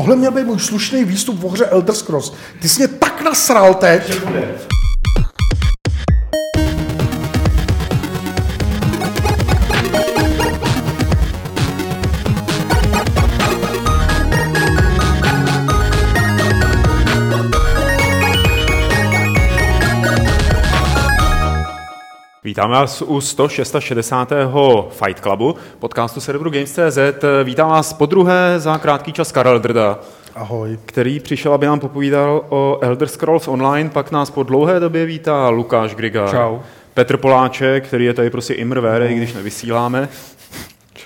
Tohle měl být můj slušný výstup v hře Elder Scrolls. Ty jsi mě tak nasral teď. Vítáme vás u 166. Fight Clubu, podcastu serveru Games.cz. Vítám vás po druhé za krátký čas Karel Drda. Ahoj. Který přišel, aby nám popovídal o Elder Scrolls Online, pak nás po dlouhé době vítá Lukáš Griga. Čau. Petr Poláček, který je tady prostě imr vere, i když nevysíláme.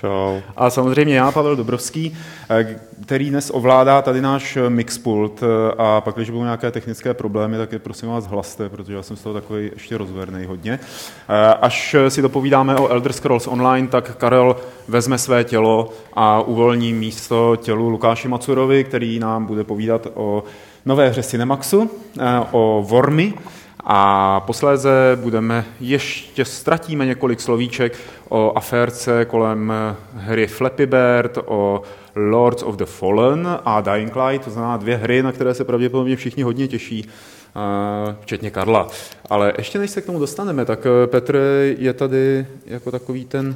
Čau. A samozřejmě já, Pavel Dobrovský, eh, který dnes ovládá tady náš mixpult eh, a pak, když budou nějaké technické problémy, tak je prosím vás hlaste, protože já jsem z toho takový ještě rozverný hodně. Eh, až si dopovídáme o Elder Scrolls Online, tak Karel vezme své tělo a uvolní místo tělu Lukáši Macurovi, který nám bude povídat o nové hře Cinemaxu, o Wormy, a posléze budeme ještě ztratíme několik slovíček o aférce kolem hry Flappy Bird, o Lords of the Fallen a Dying Light, to znamená dvě hry, na které se pravděpodobně všichni hodně těší, včetně Karla. Ale ještě než se k tomu dostaneme, tak eh, Petr je tady jako takový ten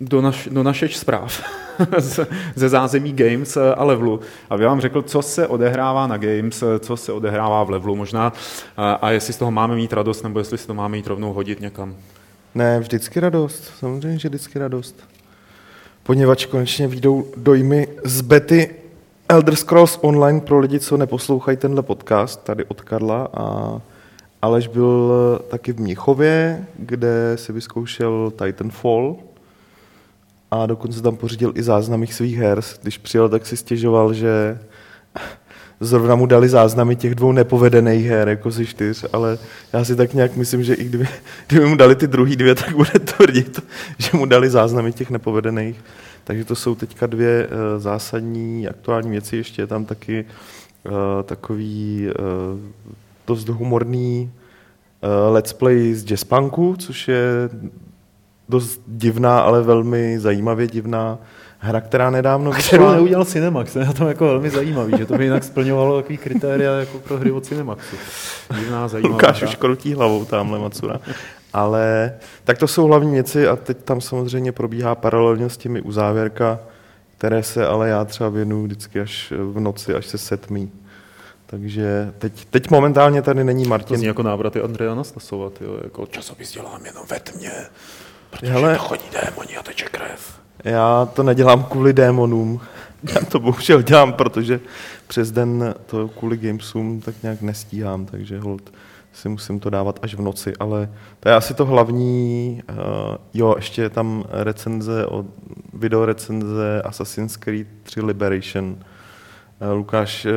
donaš, donašeč zpráv ze zázemí Games a levelu, aby vám řekl, co se odehrává na Games, co se odehrává v levelu možná a, a jestli z toho máme mít radost, nebo jestli si to máme jít rovnou hodit někam. Ne, vždycky radost, samozřejmě, že vždycky radost. Poněvadž konečně výjdou dojmy z bety Elder Scrolls Online pro lidi, co neposlouchají tenhle podcast, tady od Karla a Aleš byl taky v Mnichově, kde si vyzkoušel Titanfall, a dokonce tam pořídil i záznamy svých her. Když přijel, tak si stěžoval, že zrovna mu dali záznamy těch dvou nepovedených her, jako ze čtyř, ale já si tak nějak myslím, že i kdyby, kdyby mu dali ty druhý dvě, tak bude tvrdit, že mu dali záznamy těch nepovedených. Takže to jsou teďka dvě uh, zásadní aktuální věci. Ještě je tam taky uh, takový uh, dost humorný uh, let's play z jazzpunku, což je dost divná, ale velmi zajímavě divná hra, která nedávno vyšla. Kterou neudělal Cinemax, to je na tom jako velmi zajímavý, že to by jinak splňovalo takový kritéria jako pro hry od Cinemaxu. Divná, zajímavá Lukáš už krutí hlavou tamhle Macura. Ale tak to jsou hlavní věci a teď tam samozřejmě probíhá paralelně s těmi uzávěrka, které se ale já třeba věnuju vždycky až v noci, až se setmí. Takže teď, teď momentálně tady není Martin. To zní jako návraty Andreja Nastasova, jako časopis dělám jenom ve tmě. Protože Hele, to chodí démoni a teče krev. Já to nedělám kvůli démonům. Já to bohužel dělám, protože přes den to kvůli gamesům tak nějak nestíhám, takže hold si musím to dávat až v noci, ale to je asi to hlavní. Uh, jo, ještě je tam recenze, o, video recenze Assassin's Creed 3 Liberation. Uh, Lukáš uh,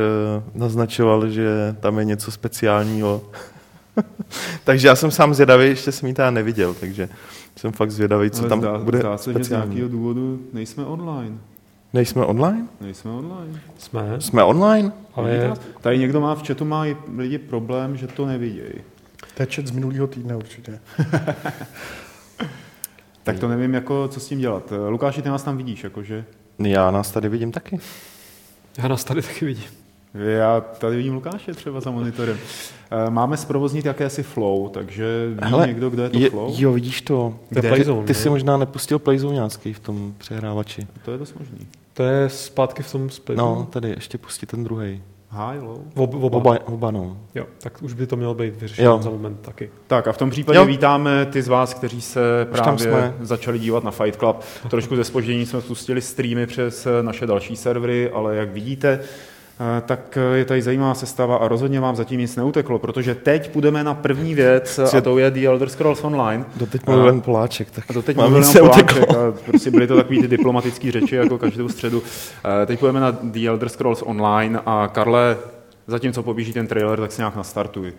naznačoval, že tam je něco speciálního. takže já jsem sám zvědavý, ještě jsem ji teda neviděl, takže jsem fakt zvědavý, co Ale tam zdá, bude zdá se, že z nějakého důvodu nejsme online. Nejsme online? Nejsme online. Jsme. Jsme online? Ale je... Tady někdo má v chatu, má lidi problém, že to nevidějí. To je chat z minulého týdne určitě. tak to nevím, jako, co s tím dělat. Lukáši, ty nás tam vidíš, jakože? Já nás tady vidím taky. Já nás tady taky vidím. Já tady vidím Lukáše třeba za monitorem. Eh, máme zprovoznit jakési flow, takže ví Hele, někdo, kdo je to je, flow? Jo, vidíš to. to ty, Playzone, ty jsi možná nepustil Playzone nějaký v tom přehrávači. To je dost možný. To je zpátky v tom Playzone? No, tady ještě pustit ten druhý. High, low? Ob, oba. oba. Oba, no. Jo, tak už by to mělo být vyřešeno za moment taky. Tak a v tom případě jo. vítáme ty z vás, kteří se už právě začali dívat na Fight Club. Trošku ze spoždění jsme spustili streamy přes naše další servery, ale jak vidíte, tak eh, je tady zajímavá sestava a rozhodně vám zatím nic neuteklo, protože teď půjdeme na první věc a to je The Elder Scrolls Online. Doteď mluvil jen Poláček. Tak a doteď mluvil jen Poláček a prostě byly to takový ty diplomatické řeči jako každou středu. Eh, teď půjdeme na The Elder Scrolls Online a Karle, zatímco poběží ten trailer, tak se nějak nastartuj.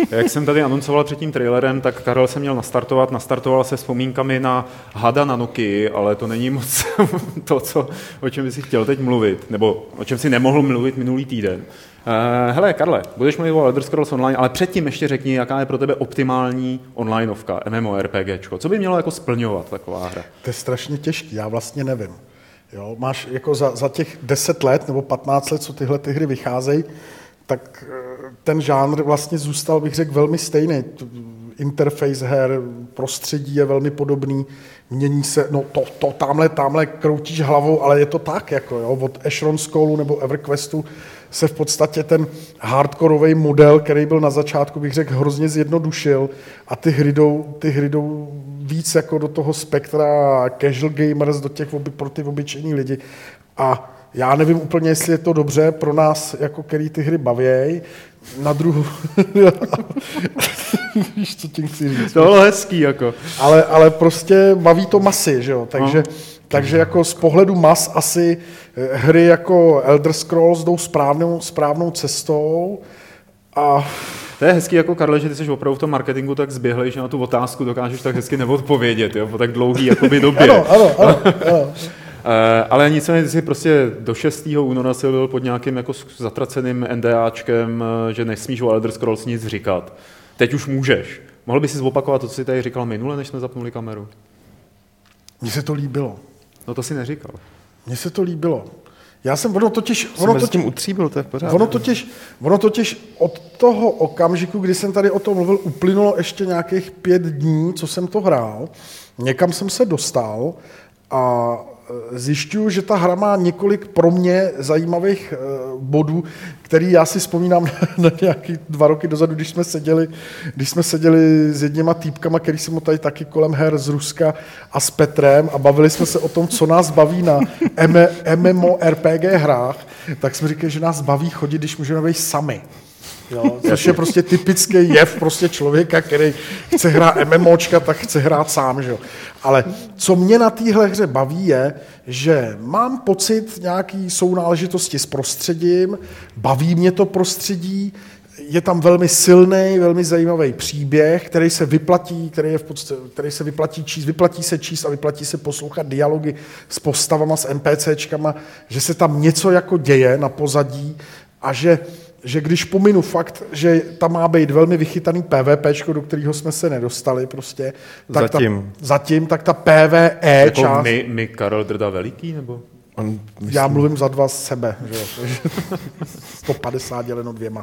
Jak jsem tady anoncoval před tím trailerem, tak Karel se měl nastartovat. Nastartoval se vzpomínkami na hada na Noky, ale to není moc to, co, o čem by si chtěl teď mluvit, nebo o čem si nemohl mluvit minulý týden. Uh, hele, Karle, budeš mluvit o Elder Scrolls Online, ale předtím ještě řekni, jaká je pro tebe optimální onlineovka, MMORPG. Co by mělo jako splňovat taková hra? To je strašně těžký, já vlastně nevím. Jo, máš jako za, za těch 10 let nebo 15 let, co tyhle ty hry vycházejí, tak eh, ten žánr vlastně zůstal, bych řekl, velmi stejný. Interface her, prostředí je velmi podobný, mění se, no to, to tamhle, tamhle kroutíš hlavou, ale je to tak, jako jo, od Ashron Scrollu nebo EverQuestu se v podstatě ten hardkorový model, který byl na začátku, bych řekl, hrozně zjednodušil a ty hry jdou, ty hry jdou víc jako do toho spektra casual gamers, do těch pro ty obyčejní lidi. A já nevím úplně, jestli je to dobře pro nás, jako který ty hry bavějí. Na druhou... Víš, co tím chci říct. To bylo hezký, jako. Ale, ale prostě baví to masy, že jo? Takže, no. takže jako z pohledu mas asi eh, hry jako Elder Scrolls jdou správnou, správnou cestou a To je hezký jako Karle, že ty jsi opravdu v tom marketingu tak zběhlej, že na tu otázku dokážeš tak hezky neodpovědět, jo, po tak dlouhý jakoby době. ano, ano, ano, ano. Eh, ale nicméně jsi prostě do 6. února si byl pod nějakým jako zatraceným NDAčkem, eh, že nesmíš o Elder Scrolls nic říkat. Teď už můžeš. Mohl bys si zopakovat to, co jsi tady říkal minule, než jsme zapnuli kameru? Mně se to líbilo. No to si neříkal. Mně se to líbilo. Já jsem, ono totiž, Ono ono mezi totiž, tím utříbil, to je v pořádku. ono totiž, ono totiž od toho okamžiku, kdy jsem tady o tom mluvil, uplynulo ještě nějakých pět dní, co jsem to hrál. Někam jsem se dostal a zjišťuju, že ta hra má několik pro mě zajímavých e, bodů, který já si vzpomínám na nějaký dva roky dozadu, když jsme seděli, když jsme seděli s jedněma týpkama, který jsem mu tady taky kolem her z Ruska a s Petrem a bavili jsme se o tom, co nás baví na MMORPG hrách, tak jsme říkali, že nás baví chodit, když můžeme být sami. Jo, což je prostě typický jev prostě člověka, který chce hrát MMOčka, tak chce hrát sám. Že. Ale co mě na téhle hře baví je, že mám pocit nějaký sounáležitosti s prostředím, baví mě to prostředí, je tam velmi silný, velmi zajímavý příběh, který se vyplatí, který, je v podstatě, který se vyplatí číst, vyplatí se číst a vyplatí se poslouchat dialogy s postavama, s NPCčkama, že se tam něco jako děje na pozadí a že že když pominu fakt, že tam má být velmi vychytaný PvP, do kterého jsme se nedostali prostě, tak Zatím. Ta, zatím, tak ta PvE Jako část, my, my Karel Drda Veliký, nebo? On, já mluvím za dva z sebe, že jo, takže 150 děleno dvěma.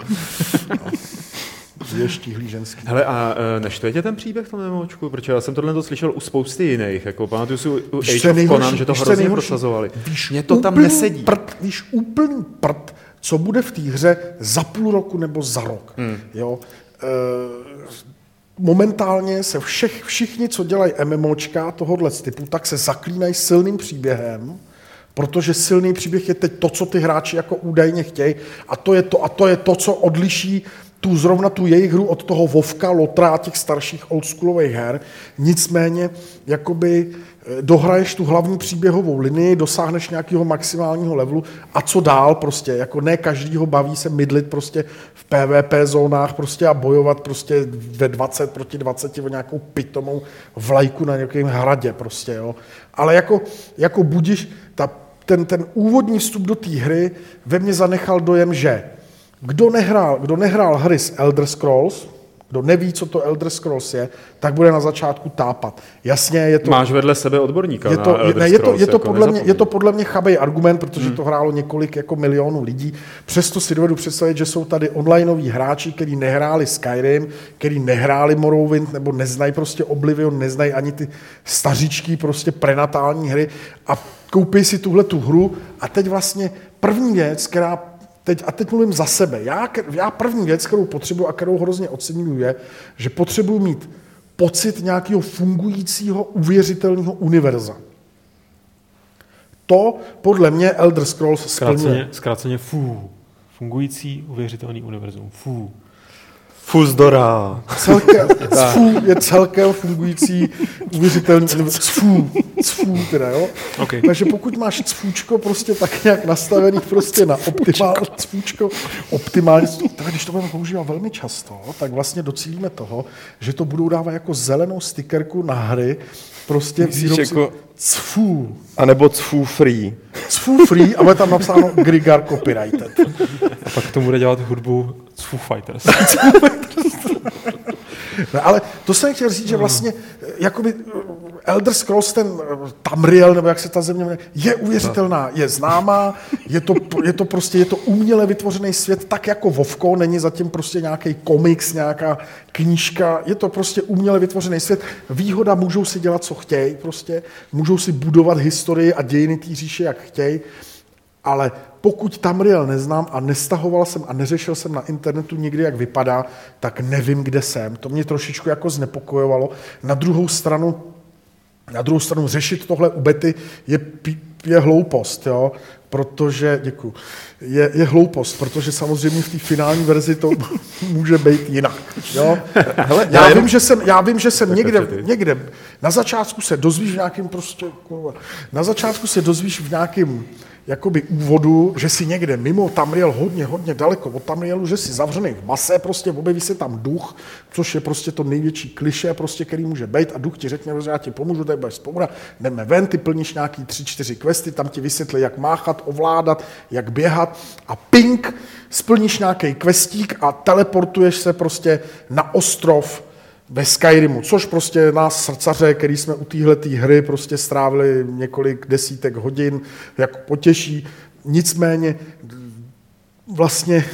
No. Dvě štíhlý ženský. Hele, a e, neštve tě ten příběh v tom MMOčku? Protože já jsem tohle to slyšel u spousty jiných. Jako pamatuju si u, Age of? Conan, že to hrozně prosazovali. Víš, Mně to tam nesedí. Prd, víš, úplný prd, co bude v té hře za půl roku nebo za rok. Hmm. Jo? E, momentálně se všech, všichni, co dělají MMOčka tohohle typu, tak se zaklínají silným příběhem, protože silný příběh je teď to, co ty hráči jako údajně chtějí a to je to, a to, je to co odliší tu zrovna tu jejich hru od toho Vovka, Lotra těch starších oldschoolových her. Nicméně, jakoby dohraješ tu hlavní příběhovou linii, dosáhneš nějakého maximálního levelu a co dál prostě, jako ne každýho baví se mydlit prostě v PvP zónách prostě a bojovat prostě ve 20 proti 20 o nějakou pitomou vlajku na nějakém hradě prostě, jo. Ale jako, jako budiš, ta, ten, ten úvodní vstup do té hry ve mně zanechal dojem, že kdo nehrál, kdo nehrál hry s Elder Scrolls, kdo neví, co to Elder Scrolls je, tak bude na začátku tápat. Jasně, je to... Máš vedle sebe odborníka je na to, Elder ne, je to, Scrolls, je, to jako podle mě, je to podle mě chabej argument, protože hmm. to hrálo několik jako milionů lidí. Přesto si dovedu představit, že jsou tady onlineoví hráči, kteří nehráli Skyrim, kteří nehráli Morrowind, nebo neznají prostě Oblivion, neznají ani ty stařičky prostě prenatální hry a koupí si tuhle tu hru a teď vlastně první věc, která teď, a teď mluvím za sebe, já, já první věc, kterou potřebuji a kterou hrozně oceňuji, je, že potřebuji mít pocit nějakého fungujícího, uvěřitelného univerza. To podle mě Elder Scrolls splňuje. Zkráceně, zkráceně fů. Fungující, uvěřitelný univerzum. Fů. Fuzdora. Celkem, cfů je celkem fungující, uvěřitelný. Cfů, cfů teda, jo? Okay. Takže pokud máš cfůčko prostě tak nějak nastavený prostě na optimál, cfůčko, optimálně, tak když to budeme používat velmi často, tak vlastně docílíme toho, že to budou dávat jako zelenou stickerku na hry, prostě Myslíš výrobci jako- cfů. A nebo cfů free. Cfů free, ale tam napsáno Grigar copyrighted. A pak k tomu bude dělat hudbu Foo Fighters. No, ale to jsem chtěl říct, že vlastně eh, jakoby eh, Elder Scrolls, ten eh, Tamriel, nebo jak se ta země jmenuje, je uvěřitelná, je známá, je to, je to prostě, je to uměle vytvořený svět, tak jako Vovko, není zatím prostě nějaký komiks, nějaká knížka, je to prostě uměle vytvořený svět. Výhoda, můžou si dělat, co chtějí prostě, můžou si budovat historii a dějiny té říše, jak chtějí, ale pokud Tamriel neznám a nestahoval jsem a neřešil jsem na internetu nikdy, jak vypadá, tak nevím, kde jsem. To mě trošičku jako znepokojovalo. Na druhou stranu, na druhou stranu řešit tohle u Betty je, je hloupost, jo? protože, děkuji, je, je hloupost, protože samozřejmě v té finální verzi to může být jinak. Jo? Hele, já, vím, že jsem, já vím, že jsem někde, někde, na začátku se dozvíš v nějakým prostě, na začátku se dozvíš v nějakým jakoby úvodu, že si někde mimo Tamriel hodně, hodně daleko od Tamrielu, že si zavřený v mase, prostě objeví se tam duch, což je prostě to největší kliše, prostě, který může být. A duch ti řekne, že já ti pomůžu, tady budeš spoura, jdeme ven, ty plníš nějaký tři, čtyři questy, tam ti vysvětlí, jak máchat, ovládat, jak běhat. A ping, splníš nějaký questík a teleportuješ se prostě na ostrov ve Skyrimu, což prostě nás srdcaře, který jsme u téhle hry prostě strávili několik desítek hodin, jako potěší. Nicméně vlastně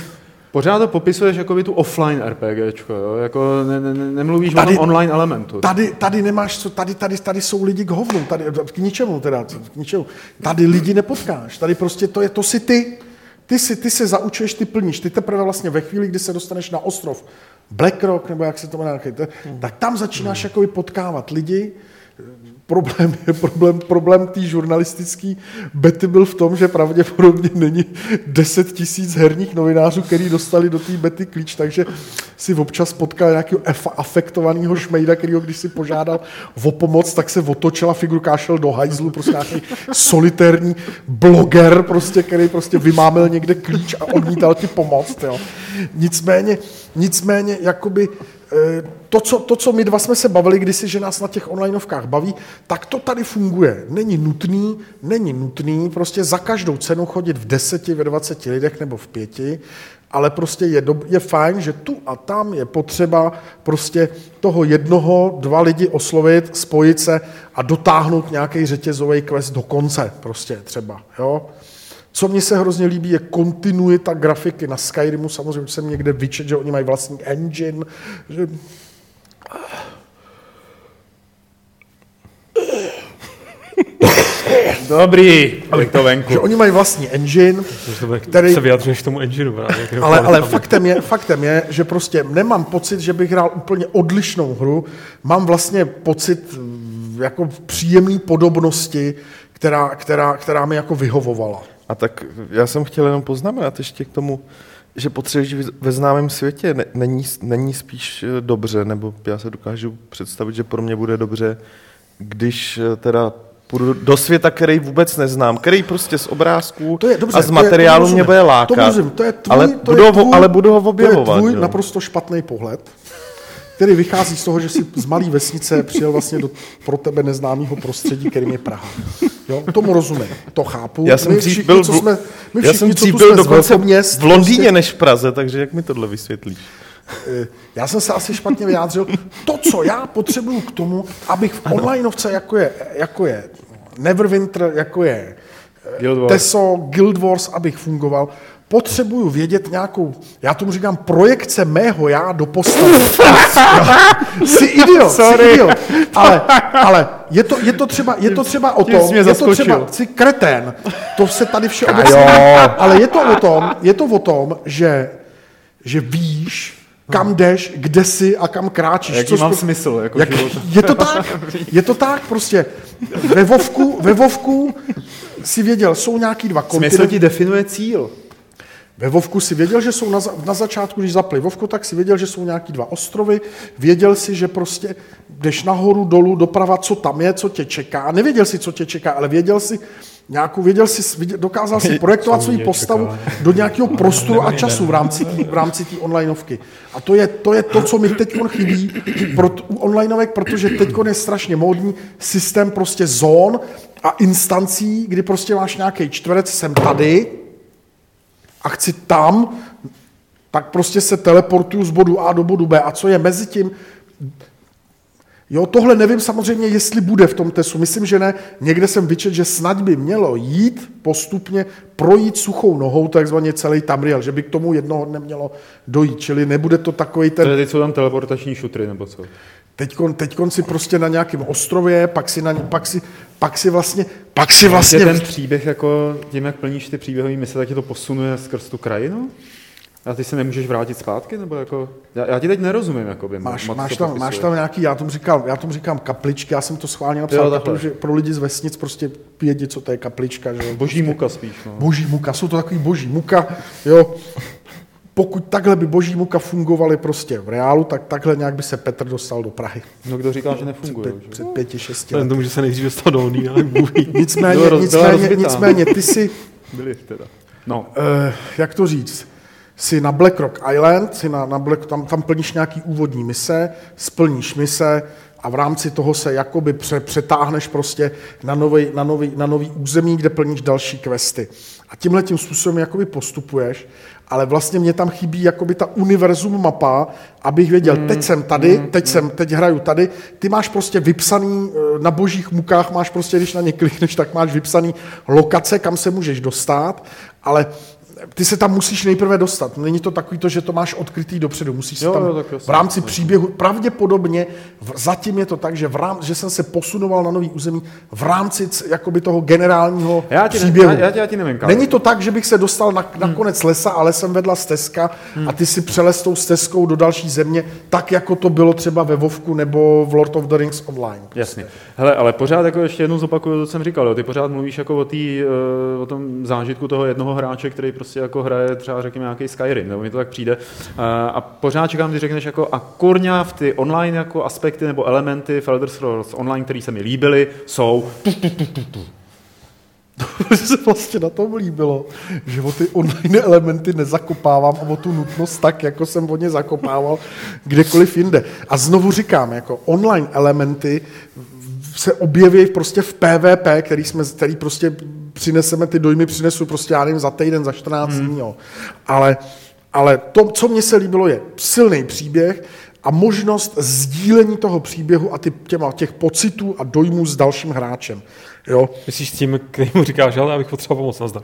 Pořád to popisuješ jako by tu offline RPGčko, jo? Jako ne, ne, nemluvíš tady, o tom online elementu. Tady, tady nemáš co, tady, tady, tady jsou lidi k hovnu, tady, k ničemu teda, k ničemu. Tady lidi nepotkáš, tady prostě to je, to si ty, ty si, ty se zaučuješ, ty plníš, ty teprve vlastně ve chvíli, kdy se dostaneš na ostrov BlackRock, nebo jak se to jmenuje, tak tam začínáš jako potkávat lidi, problém je problém, problém té žurnalistické bety byl v tom, že pravděpodobně není 10 tisíc herních novinářů, který dostali do té bety klíč, takže si občas potkal nějakého afektovaného šmejda, kterýho když si požádal o pomoc, tak se otočila figurka šel do hajzlu, prostě nějaký solitérní bloger, prostě, který prostě vymámil někde klíč a odmítal ti pomoct. Jo. Nicméně, nicméně, jakoby to co, to, co my dva jsme se bavili kdysi, že nás na těch onlineovkách baví, tak to tady funguje. Není nutný, není nutný prostě za každou cenu chodit v deseti, ve dvaceti lidech nebo v pěti, ale prostě je, do, je fajn, že tu a tam je potřeba prostě toho jednoho, dva lidi oslovit, spojit se a dotáhnout nějaký řetězový quest do konce prostě třeba, jo. Co mně se hrozně líbí, je kontinuita grafiky na Skyrimu. Samozřejmě jsem někde vyčet, že oni mají vlastní engine. Že... Dobrý, ale to venku. Že oni mají vlastní engine, který... Se vyjadřuješ k tomu engineu právě. Ale, ale faktem, je, faktem je, že prostě nemám pocit, že bych hrál úplně odlišnou hru. Mám vlastně pocit jako příjemné podobnosti, která, která, která mi jako vyhovovala. A tak já jsem chtěl jenom poznamenat ještě k tomu, že potřebuješ ve známém světě není, není spíš eh, dobře, nebo já se dokážu představit, že pro mě bude dobře, když eh, teda půjdu do světa, který vůbec neznám, který prostě z obrázků to je, dobře, a z materiálu mě bude lákat. To můžem, to je tvůj, ale, to budu je tvůj, ale budu ho objevovat. To je tvůj jo. naprosto špatný pohled, který vychází z toho, že si z malé vesnice přijel vlastně do pro tebe neznámého prostředí, kterým je Praha. Jo, tomu rozumím, to chápu. Já jsem dřív byl, co jsme, my všichni, já jsem dřív byl dokonce měst, v Londýně prostě, než v Praze, takže jak mi tohle vysvětlíš? Eh, já jsem se asi špatně vyjádřil. To, co já potřebuju k tomu, abych v onlineovce, jako je, jako je Neverwinter, jako je eh, Guild Wars. Teso, Guild Wars, abych fungoval, potřebuju vědět nějakou, já tomu říkám, projekce mého já do postavy. jsi idiot, Sorry. jsi idiot. Ale, ale je, to, je, to třeba, je to třeba o tom, je to třeba, jsi kretén, to se tady vše obecně, ale je to o tom, je to o tom, že, že víš, kam jdeš, kde jsi a kam kráčíš. Jaký mám smysl? Jako jak, je to tak, je to tak prostě. Ve Vovku, ve Vovku si věděl, jsou nějaký dva kontinenty. Smysl ti definuje cíl. Ve Vovku si věděl, že jsou na, na začátku, když zapli Vovku, tak si věděl, že jsou nějaký dva ostrovy, věděl si, že prostě jdeš nahoru, dolů, doprava, co tam je, co tě čeká. Nevěděl si, co tě čeká, ale věděl si, nějakou, věděl si, dokázal si projektovat svou postavu do nějakého prostoru a času v rámci té v rámci onlineovky. A to je, to je to, co mi teď chybí pro, u onlineovek, protože teď je strašně módní systém prostě zón a instancí, kdy prostě máš nějaký čtverec, jsem tady, a chci tam, tak prostě se teleportuju z bodu A do bodu B. A co je mezi tím? Jo, tohle nevím samozřejmě, jestli bude v tom testu. Myslím, že ne. Někde jsem vyčet, že snad by mělo jít postupně, projít suchou nohou, takzvaně celý Tamriel, že by k tomu jednoho dne mělo dojít. Čili nebude to takový ten... Teď jsou tam teleportační šutry, nebo co? Teďkon, teďkon si prostě na nějakém ostrově, pak si, na, pak si, pak si vlastně, pak si vlastně... Vlastně ten příběh, jako tím, jak plníš ty příběhové mise, tak tě to posunuje skrz tu krajinu? A ty se nemůžeš vrátit zpátky? Nebo jako, já, já ti teď nerozumím. Jakoby, máš, moc máš, tam, máš tam nějaký, já tomu, říkám, já tomu říkám kapličky, já jsem to schválně napsal, Jo, protože pro lidi z vesnic prostě vědí, co to je kaplička. Že? Boží muka spíš. No. Boží muka, jsou to takový boží muka, jo. Pokud takhle by boží muka fungovaly prostě v reálu, tak takhle nějak by se Petr dostal do Prahy. no kdo říká, že nefunguje. Před, že? před pěti, šesti lety. tomu, že se nejdřív dostal do Londýna, ale Bůh ví. Nicméně, roz- nicméně, nicméně, ty si, Byli teda. No, eh, jak to říct, jsi na Black Rock Island, jsi na, na Black, tam, tam plníš nějaký úvodní mise, splníš mise a v rámci toho se jakoby pře, přetáhneš prostě na nový, na, nový, na nový území, kde plníš další questy. A tímhle tím způsobem jakoby postupuješ, ale vlastně mě tam chybí jakoby ta univerzum mapa, abych věděl, teď jsem tady, teď jsem, teď hraju tady, ty máš prostě vypsaný, eh, na božích mukách máš prostě, když na ně klikneš, tak máš vypsaný lokace, kam se můžeš dostat, ale ty se tam musíš nejprve dostat. Není to takový to, že to máš odkrytý dopředu. Musíš se Jo, tam jo, v rámci jasně. příběhu, pravděpodobně, v, zatím je to tak, že, v rám, že jsem se posunoval na nový území v rámci c- jakoby toho generálního já ti, ne, příběhu. já, já, ti, já ti nevím. Není to tak, že bych se dostal na, na konec lesa, ale jsem vedla stezka a ty si přelez tou stezkou do další země, tak jako to bylo třeba ve Vovku nebo v Lord of the Rings Online. Jasně. Hele, ale pořád jako ještě jednou zopakuju co jsem říkal. Jo. Ty pořád mluvíš jako o, tý, eh, o tom zážitku toho jednoho hráče, který prostě jako hraje třeba řekněme nějaký Skyrim, nebo mi to tak přijde. Eh, A pořád čekám, ty řekneš jako a kurňa v ty online jako aspekty nebo elementy v Elder Scrolls Online, které se mi líbily, jsou Mně se vlastně na tom líbilo, že o ty online elementy nezakopávám a o tu nutnost tak, jako jsem o ně zakopával kdekoliv jinde. A znovu říkám, jako online elementy se objeví prostě v PvP, který, jsme, který prostě přineseme, ty dojmy přinesu prostě, já nevím, za týden, za 14 Hmm. dní, jo. Ale, ale to, co mně se líbilo, je silný příběh a možnost sdílení toho příběhu a ty, těma, těch pocitů a dojmů s dalším hráčem. Jo. Myslíš s tím, který mu říkáš, ale já bych potřeboval pomoc, nazdar.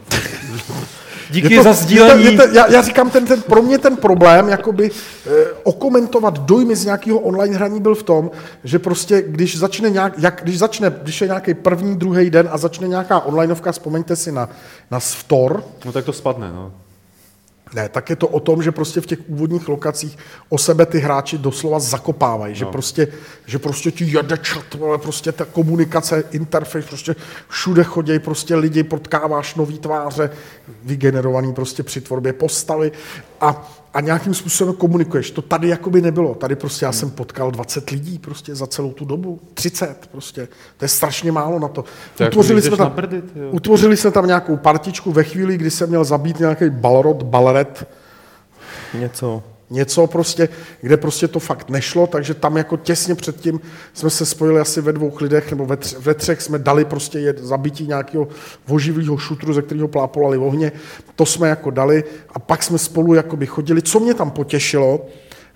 Díky Je to- za je to- sdílení. je to- já, já říkám, ten, ten, pro mě ten problém, jakoby eh, okomentovat dojmy z nějakého online hraní byl v tom, že prostě, když začne nějak, jak, když začne, když je nějaký první, druhý den a začne nějaká onlineovka, vzpomeňte si na, na Stor, no tak to spadne. No. Ne, tak je to o tom, že prostě v těch úvodních lokacích o sebe ty hráči doslova zakopávají, že, prostě, že prostě ti jede chat, vole, prostě ta komunikace, interface, prostě všude chodí prostě lidi, potkáváš nový tváře, vygenerovaný prostě při tvorbě postavy. A, a nějakým způsobem komunikuješ. To tady jakoby nebylo. Tady prostě já jsem potkal 20 lidí prostě za celou tu dobu. 30 prostě. To je strašně málo na to. To jako Utvořili jsme, tam, jo. utvořili jsme tam nějakou partičku ve chvíli, kdy jsem měl zabít nějaký balrod, balret, Něco. Něco prostě, kde prostě to fakt nešlo, takže tam jako těsně předtím jsme se spojili asi ve dvou lidech, nebo ve, tři, ve třech jsme dali prostě je, zabití nějakého voživlého šutru, ze kterého plápolali ohně, to jsme jako dali a pak jsme spolu jakoby chodili. Co mě tam potěšilo,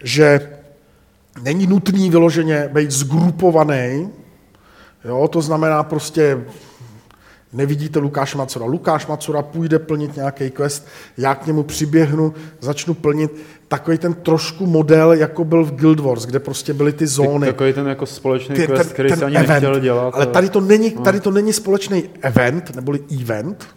že není nutný vyloženě být zgrupovaný, jo, to znamená prostě nevidíte Lukáš Macura. Lukáš Macura půjde plnit nějaký quest, já k němu přiběhnu, začnu plnit takový ten trošku model, jako byl v Guild Wars, kde prostě byly ty zóny. Takový ten jako společný Ty- quest, který jsi ani event. nechtěl dělat. Ale a- tady to není, tady to není společný event, neboli event.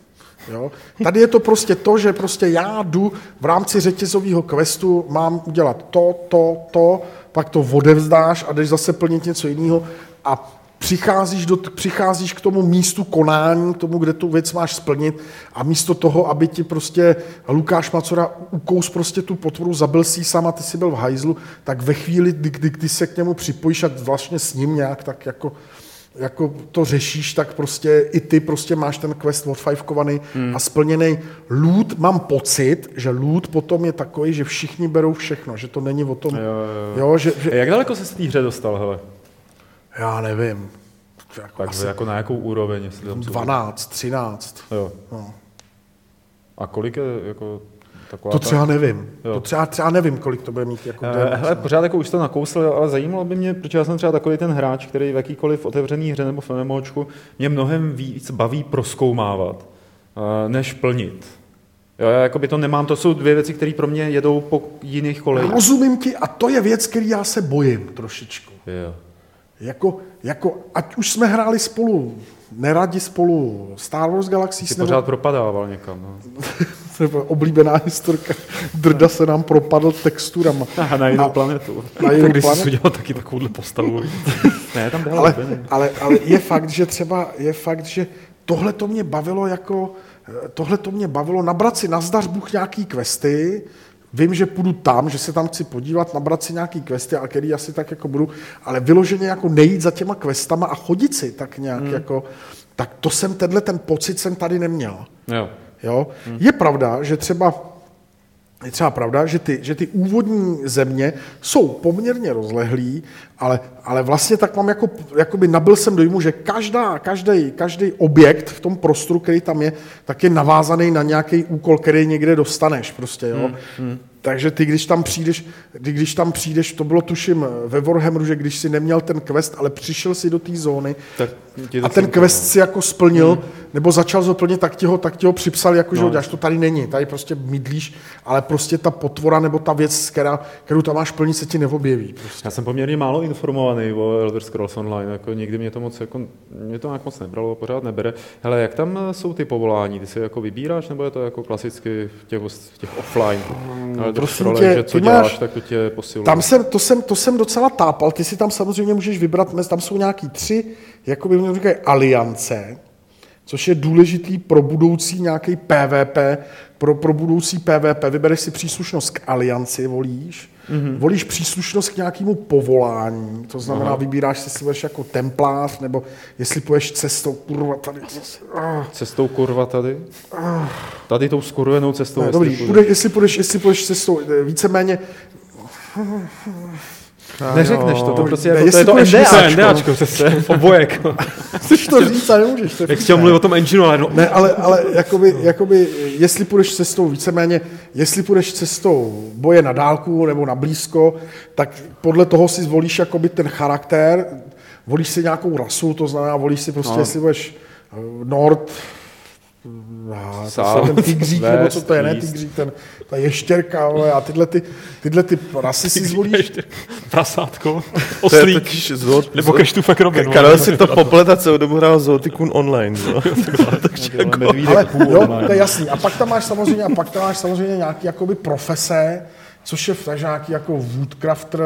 Jo? Tady je to prostě to, že prostě já jdu v rámci řetězového questu, mám udělat to, to, to, pak to odevzdáš a jdeš zase plnit něco jiného a přicházíš, do, přicházíš k tomu místu konání, k tomu, kde tu věc máš splnit a místo toho, aby ti prostě Lukáš Macora ukous prostě tu potvoru, zabil si ji sám a ty si byl v hajzlu, tak ve chvíli, kdy, kdy, kdy se k němu připojíš a vlastně s ním nějak tak jako jako to řešíš, tak prostě i ty prostě máš ten quest odfajfkovaný hmm. a splněný. Loot, mám pocit, že loot potom je takový, že všichni berou všechno, že to není o tom, Jo, jo, jo že, že, Jak daleko se z té hře dostal, hele? Já nevím, jako Tak asi jako na jakou úroveň? Jestli tam jsou- 12, 13. Jo. No. A kolik je, jako, Taková To ta- třeba nevím. Jo. To třeba, třeba nevím, kolik to bude mít. Jako Eh, damage, Hele, pořád jako už to nakousl, ale zajímalo by mě, protože já jsem třeba takový ten hráč, který v jakýkoliv otevřený hře nebo v MMOčku mě mnohem víc baví proskoumávat, eh, než plnit. Jo, já jakoby to nemám, to jsou dvě věci, které pro mě jedou po jiných kolejích. Rozumím ti a to je věc, který já se bojím trošičku. Jo. Jako, jako, ať už jsme hráli spolu, neradi spolu Star Wars Galaxies, Jsi nebo, pořád propadával někam. No. nebo oblíbená historka, Drda se nám propadl texturama. A na jinou planetu. Na Tak jinou když jsi planetu. udělal taky takovouhle postavu. Ne, tam byl ale, ale, ale je fakt, že třeba je fakt, že tohle to mě bavilo jako, tohle to mě bavilo nabrat si na zdař Bůh nějaký questy, Vím, že půjdu tam, že se tam chci podívat, nabrat si nějaký questy, a který asi tak jako budu, ale vyloženě jako nejít za těma questama a chodit si tak nějak hmm. jako, tak to jsem, tenhle ten pocit jsem tady neměl. Jo. Jo? Hmm. Je pravda, že třeba je třeba pravda, že ty, že ty úvodní země jsou poměrně rozlehlý, ale, ale vlastně tak mám jako, jakoby nabil jsem dojmu, že každá, každý, každý objekt v tom prostoru, který tam je, tak je navázaný na nějaký úkol, který někde dostaneš prostě, jo. Hmm. Takže ty, když tam přijdeš, ty, když tam přijdeš, to bylo tuším ve Warhammeru, že když si neměl ten quest, ale přišel si do té zóny Tak a ten quest si jako splnil, hmm. nebo začal ho plnit, tak ti ho, tak ti ho připsali, jako, že ho děláš, to tady není, tady prostě mydlíš, ale prostě ta potvora nebo ta věc, která, kterou tam máš plnit, se ti neobjeví. Prostě. Já jsem poměrně málo informovaný o Elder Scrolls Online, jako nikdy mě to moc, jako, mě to nějak moc nebralo, pořád nebere. Hele, jak tam jsou ty povolání? Ty si jako vybíráš, nebo je to jako klasicky v těch, v těch offline? Elder prosím Scrolls, tě, že co děláš, máš- tak to tě posiluje. Tam jsem, to, jsem, to jsem docela tápal, ty si tam samozřejmě můžeš vybrat, mez- tam jsou nějaký tři, jako by mě říkají, aliance, což je důležitý pro budoucí nějaký PVP, pro, pro budoucí PVP. Vybereš si příslušnost k alianci, volíš, mm-hmm. volíš příslušnost k nějakému povolání, to znamená, Aha. vybíráš si, jestli budeš jako templář, nebo jestli půjdeš cestou, kurva, tady. Cestou kurva tady? Tady tou skurvenou cestou. Ne, jestli dobrý, půjdeš. půjdeš, jestli, půjdeš, jestli půjdeš cestou, eh, Neřekneš to, to prostě jako, to je to půjdeš To je NDAčko. NDAčko, přesně, obojek. chceš to říct a nemůžeš. To Jak chtěl mluvit o tom engineu, ale no, Ne, ale, ale jakoby, jakoby, jestli půjdeš cestou víceméně, jestli půjdeš cestou boje na dálku nebo na blízko, tak podle toho si zvolíš jakoby ten charakter, volíš si nějakou rasu, to znamená, volíš si prostě, no. jestli budeš eh, A to ten tygřík, nebo co to je, ne tygřík, ten, ta ještěrka, ale a tyhle, ty, tyhle ty rasy si zvolíš. prasátko, oslík, zoot, nebo keštůfek Robin. Karel si to poplet a celou dobu hrál Zootikun online. Jo. Ale jo, to je jasný. A pak tam máš samozřejmě, a pak tam máš samozřejmě nějaký jakoby profese, což je takže nějaký jako woodcrafter,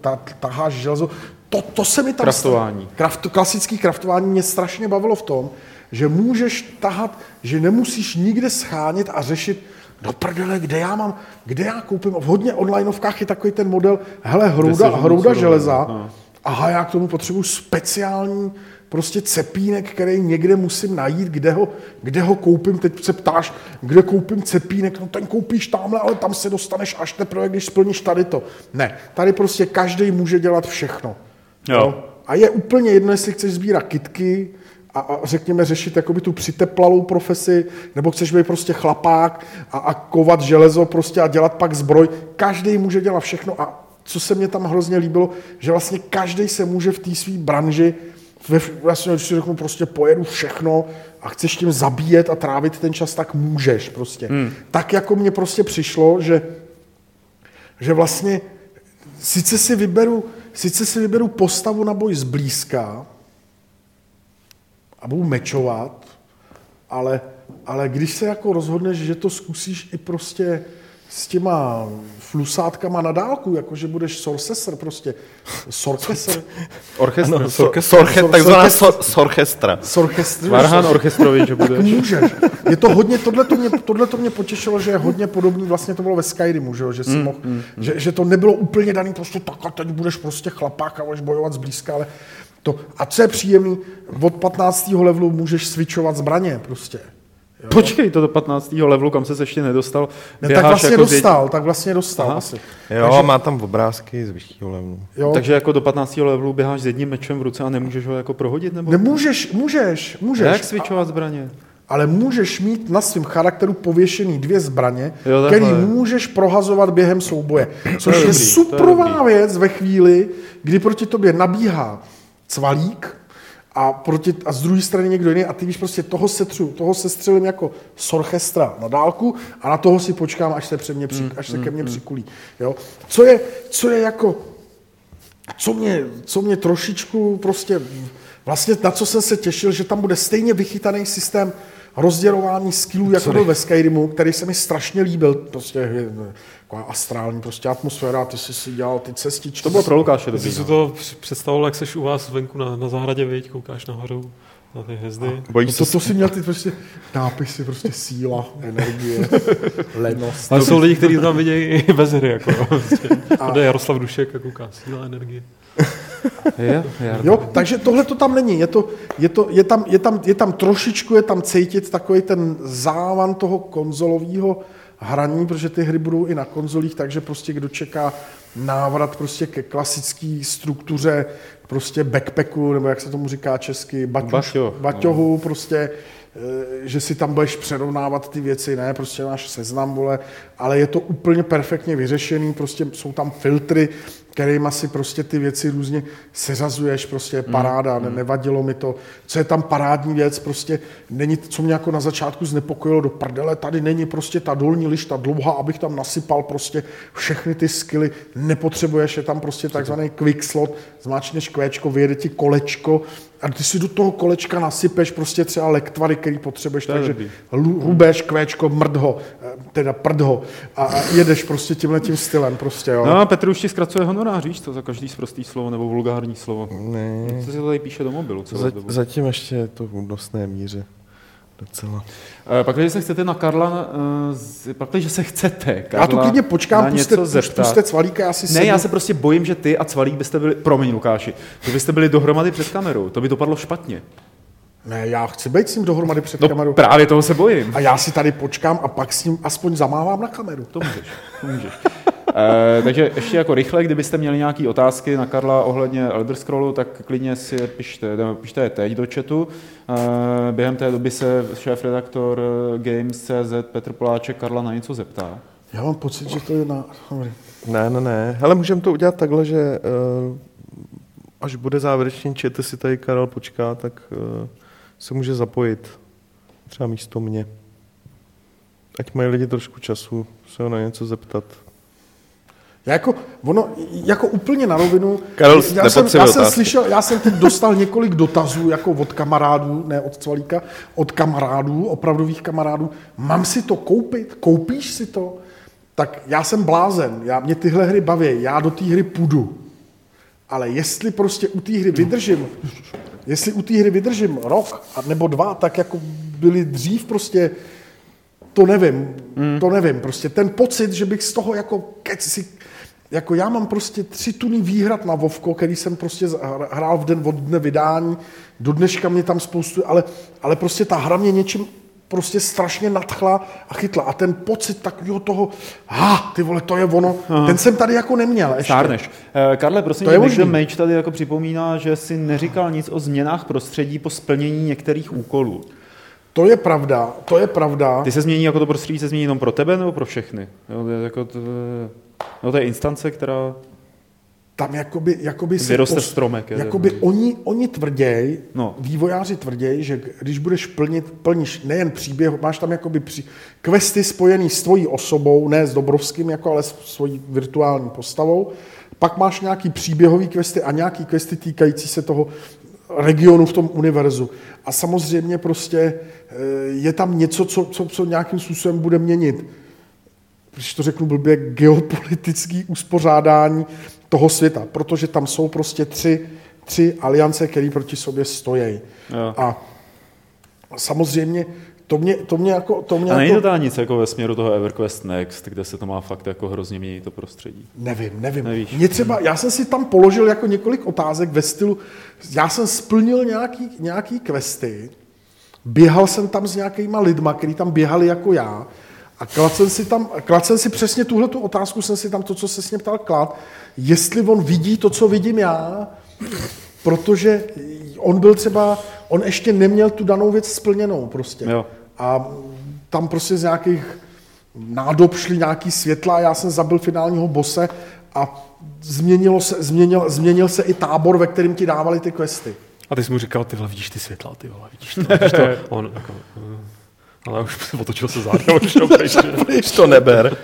ta, taháš železo. To, to se mi tam... Kraftování. Kraft, klasický kraftování mě strašně bavilo v tom, že můžeš tahat, že nemusíš nikde schánět a řešit, do prdele, kde já mám, kde já koupím. V hodně onlineovkách je takový ten model, hele, hrouda, hrouda železa, no. aha, já k tomu potřebuji speciální prostě cepínek, který někde musím najít, kde ho, kde ho koupím. Teď se ptáš, kde koupím cepínek, no ten koupíš tamhle, ale tam se dostaneš až teprve, když splníš tady to. Ne, tady prostě každý může dělat všechno. Jo. A je úplně jedno, jestli chceš sbírat kitky a, a řekněme řešit jakoby tu přiteplalou profesi, nebo chceš být prostě chlapák a, a kovat železo prostě a dělat pak zbroj. Každý může dělat všechno a co se mě tam hrozně líbilo, že vlastně každý se může v té své branži ve, vlastně, když si řeknu, prostě pojedu všechno a chceš tím zabíjet a trávit ten čas, tak můžeš prostě. Hmm. Tak jako mně prostě přišlo, že, že vlastně sice si vyberu, sice si vyberu postavu na boj zblízka a budu mečovat, ale, ale když se jako rozhodneš, že to zkusíš i prostě s těma flusátkama na dálku, jakože budeš sorceser prostě, sorceser, Orchestr. Sorche, takzvaná sorchestra. sorchestr, Varhan Orchestrovič, že budeš. Můžeš. Je to hodně, tohle to mě, tohle to mě potěšilo, že je hodně podobný, vlastně to bylo ve Skyrimu, že, že, si Mm, mohl, že, že, to nebylo úplně daný prostě tak a teď budeš prostě chlapák a budeš bojovat zblízka, ale to, a co je příjemný, od 15. levelu můžeš switchovat zbraně prostě. Počkej, to do 15. levelu, kam se ještě nedostal. Ne, tak vlastně jako dostal, tak vlastně dostal Aha. asi. Jo, a má tam obrázky z vyššího levelu. Jo. Takže jako do 15. levelu běháš s jedním mečem v ruce a nemůžeš ho jako prohodit? Nebo? Nemůžeš, můžeš, můžeš. Jak switchovat zbraně? ale můžeš mít na svém charakteru pověšený dvě zbraně, Jo, který takhle. můžeš prohazovat během souboje. Což To je je, dobrý, to je suprová věc ve chvíli, kdy proti tobě nabíhá cvalík a, proti, a z druhé strany někdo jiný a ty víš prostě toho setřu, toho se střelím jako z orchestra na dálku a na toho si počkám, až se, před mě při, až se ke mně přikulí. Jo? Co, je, co je jako co mě, co mě trošičku prostě, vlastně na co jsem se těšil, že tam bude stejně vychytaný systém rozdělování skillů, jako byl ve Skyrimu, který se mi strašně líbil, prostě taková astrální prostě atmosféra, ty jsi si dělal ty cestičky. To bylo pro Lukáše Ty jsi dobrý. si no. to při- představoval, jak jsi u vás venku na, na zahradě, viď, koukáš nahoru na ty hvězdy. Bojíš No se, to, to si měl ty prostě nápisy, prostě síla, energie, lenost. Ale jsou lidi, kteří to tam vidějí i bez hry. Jako, prostě. A jde Jaroslav Dušek a kouká síla energie. Je, je, Jo, takže tohle to tam není. Je, to, je, to, je, tam, je, tam, je tam trošičku, je tam cítit takový ten závan toho konzolového hraní, protože ty hry budou i na konzolích, takže prostě kdo čeká návrat prostě ke klasické struktuře prostě backpacku, nebo jak se tomu říká česky, baťuš, Baťo, baťohu, prostě, eh, že si tam budeš přerovnávat ty věci, ne, prostě máš seznam, vole, ale je to úplně perfektně vyřešený, prostě jsou tam filtry, kterýma si prostě ty věci různě seřazuješ, prostě je paráda, ne, nevadilo mi to. Co je tam parádní věc, prostě není, co mě jako na začátku znepokojilo do prdele, tady není prostě ta dolní lišta dlouhá, abych tam nasypal prostě všechny ty skily, nepotřebuješ, je tam prostě takzvaný quick slot, zmáčneš kvéčko, vyjede ti kolečko a ty si do toho kolečka nasypeš prostě třeba lektvary, který potřebuješ, To takže rubeš kvéčko, mrdho, eh, teda prdho a, jedeš prostě tímhle tím stylem prostě, jo. No a Petr už ti zkracuje honorář, víš to, za každý sprostý slovo nebo vulgární slovo. ne, Co si to tady píše do mobilu za, zatím ještě je to v únosné míře. Docela. Eh, Pak, když se chcete na Karla, eh, pak, když se chcete Karla Já tu klidně počkám, puste, zeptat. puste cvalíka, já si Ne, sednu. já se prostě bojím, že ty a Cvalík byste byli, promiň Lukáši, že byste byli dohromady před kamerou, to by dopadlo špatně. Ne, já chci být s ním dohromady před No kamerou. právě toho se bojím. A já si tady počkám a pak s ním aspoň zamávám na kameru. To můžeš, to můžeš. E, takže ještě jako rychle, kdybyste měli nějaké otázky na Karla ohledně Elder Scrollu, tak klidně si je pište, pište je teď do chatu. Během té doby se šéf-redaktor eh, Games.cz Petr Poláček Karla na něco zeptá. Já mám pocit, že to je na... Dobrý. Ne, ne, ne. Hele, můžeme to udělat takhle, že uh, až bude závěrečný chat, si tady Karel počká, tak uh, se může zapojit třeba místo mě. Ať mají lidi trošku času se ho na něco zeptat. Já jako, ono, jako úplně na rovinu, Karel já jsem, já jsem slyšel, já jsem teď dostal několik dotazů jako od kamarádů, ne od Cvalíka, od kamarádů, opravdových kamarádů, mám si to koupit, koupíš si to? Tak já jsem blázen, já, mě tyhle hry baví, já do té hry půjdu. Ale jestli prostě u té hry vydržím, jestli u té hry vydržím rok a nebo dva, tak jako byli dřív prostě, to nevím, mm. to nevím. Prostě ten pocit, že bych z toho jako kec si, jako já mám prostě tři tuny výhrad na Vovko, který jsem prostě hrál v den od dne vydání, do dneška mě tam spoustu, ale, ale prostě ta hra mě něčím prostě strašně nadchla a chytla. A ten pocit takového toho, ha, ty vole, to je ono, Aha. ten jsem tady jako neměl ještě. Stárneš. E, Karle, prosím, To je možný. Mage tady jako připomíná, že si neříkal nic o změnách prostředí po splnění některých úkolů. To je pravda, to je pravda. Ty se změní, jako to prostředí se změní jenom pro tebe nebo pro všechny? Jo, jako to, no, to je instance, která... tam jakoby, jakoby se Vyroste stromek, je jakoby to- oni, oni tvrděj, No. no. vývojáři tvrděj, že když budeš plnit, plníš nejen příběh, máš tam jakoby při, questy spojený s tvojí osobou, ne s Dobrovským, jako, ale s svojí virtuální postavou, pak máš nějaký příběhový questy a nějaký questy týkající se toho regionu v tom univerzu. A samozřejmě prostě eh, je tam něco, co, co, co nějakým způsobem bude měnit když to řeknu blbě, geopolitický uspořádání toho světa, protože tam jsou prostě tři, tři aliance, které proti sobě stojí. Jo. A samozřejmě to mě, to mě jako... To mě A není jako to nic jako ve směru toho EverQuest Next, kde se to má fakt jako hrozně měnit to prostředí. Nevím, nevím. Nevíš. Mě třeba, já jsem si tam položil jako několik otázek ve stylu, já jsem splnil nějaký, nějaký questy, běhal jsem tam s nějakýma lidma, kteří tam běhali jako já a kladl jsem si tam, kladl jsem si přesně tuhle tu otázku, jsem si tam to, co se s ním ptal, klad, jestli on vidí to, co vidím já, protože on byl třeba, on ještě neměl tu danou věc splněnou prostě. Jo. a tam prostě z nějakých nádob šly nějaký světla a já jsem zabil finálního bose a změnilo se, změnil, změnil se i tábor, ve kterém ti dávali ty questy. A ty jsi mu říkal, ty vole, vidíš ty světla, ty vole, vidíš to, vidíš to. On jako, "Mm." Ale už se otočil se zády a odešel pryč. Když to neber.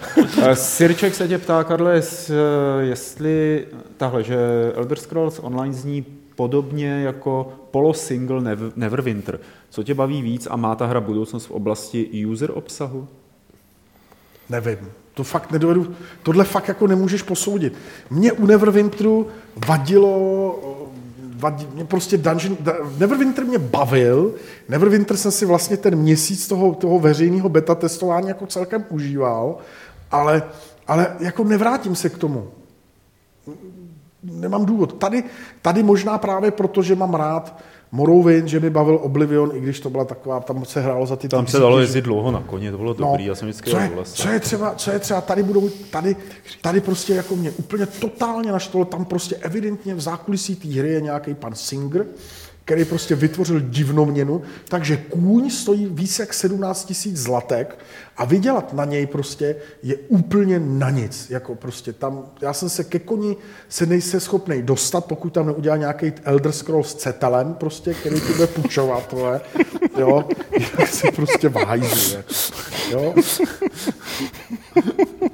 Sirček se tě ptá, Karle, eh, jestli tahle, že Elder Scrolls Online zní podobně jako polo-single Nev- Neverwinter. Co tě baví víc a má ta hra budoucnost v oblasti user obsahu? Nevím. To fakt nedovedu, tohle fakt jako nemůžeš posoudit. Mě u Neverwinteru vadilo, vadí, mě prostě Dungeon, Neverwinter mě bavil, Neverwinter jsem si vlastně ten měsíc toho, toho veřejného beta testování jako celkem užíval, ale, ale jako nevrátím se k tomu. Nemám důvod. Tady, tady možná právě proto, že mám rád Morrowind, že mi bavil Oblivion, i když to byla taková, tam se hrálo za ty Tam se dalo jezdit dlouho na koni, to bylo dobrý, já jsem vždycky co je, co je třeba, co je třeba, tady budou, tady, tady prostě jako mě úplně totálně naštvalo, tam prostě evidentně v zákulisí té hry je nějaký pan Singer, který prostě vytvořil divnou měnu, takže kůň stojí víc jak 17 tisíc zlatek a vydělat na něj prostě je úplně na nic. Jako prostě tam, já jsem se ke koni se nejse schopný dostat, pokud tam neudělá nějaký Elder Scrolls s cetelem, prostě, který ti bude pučovat, tohle, jo, jak se prostě vájzuje, jo.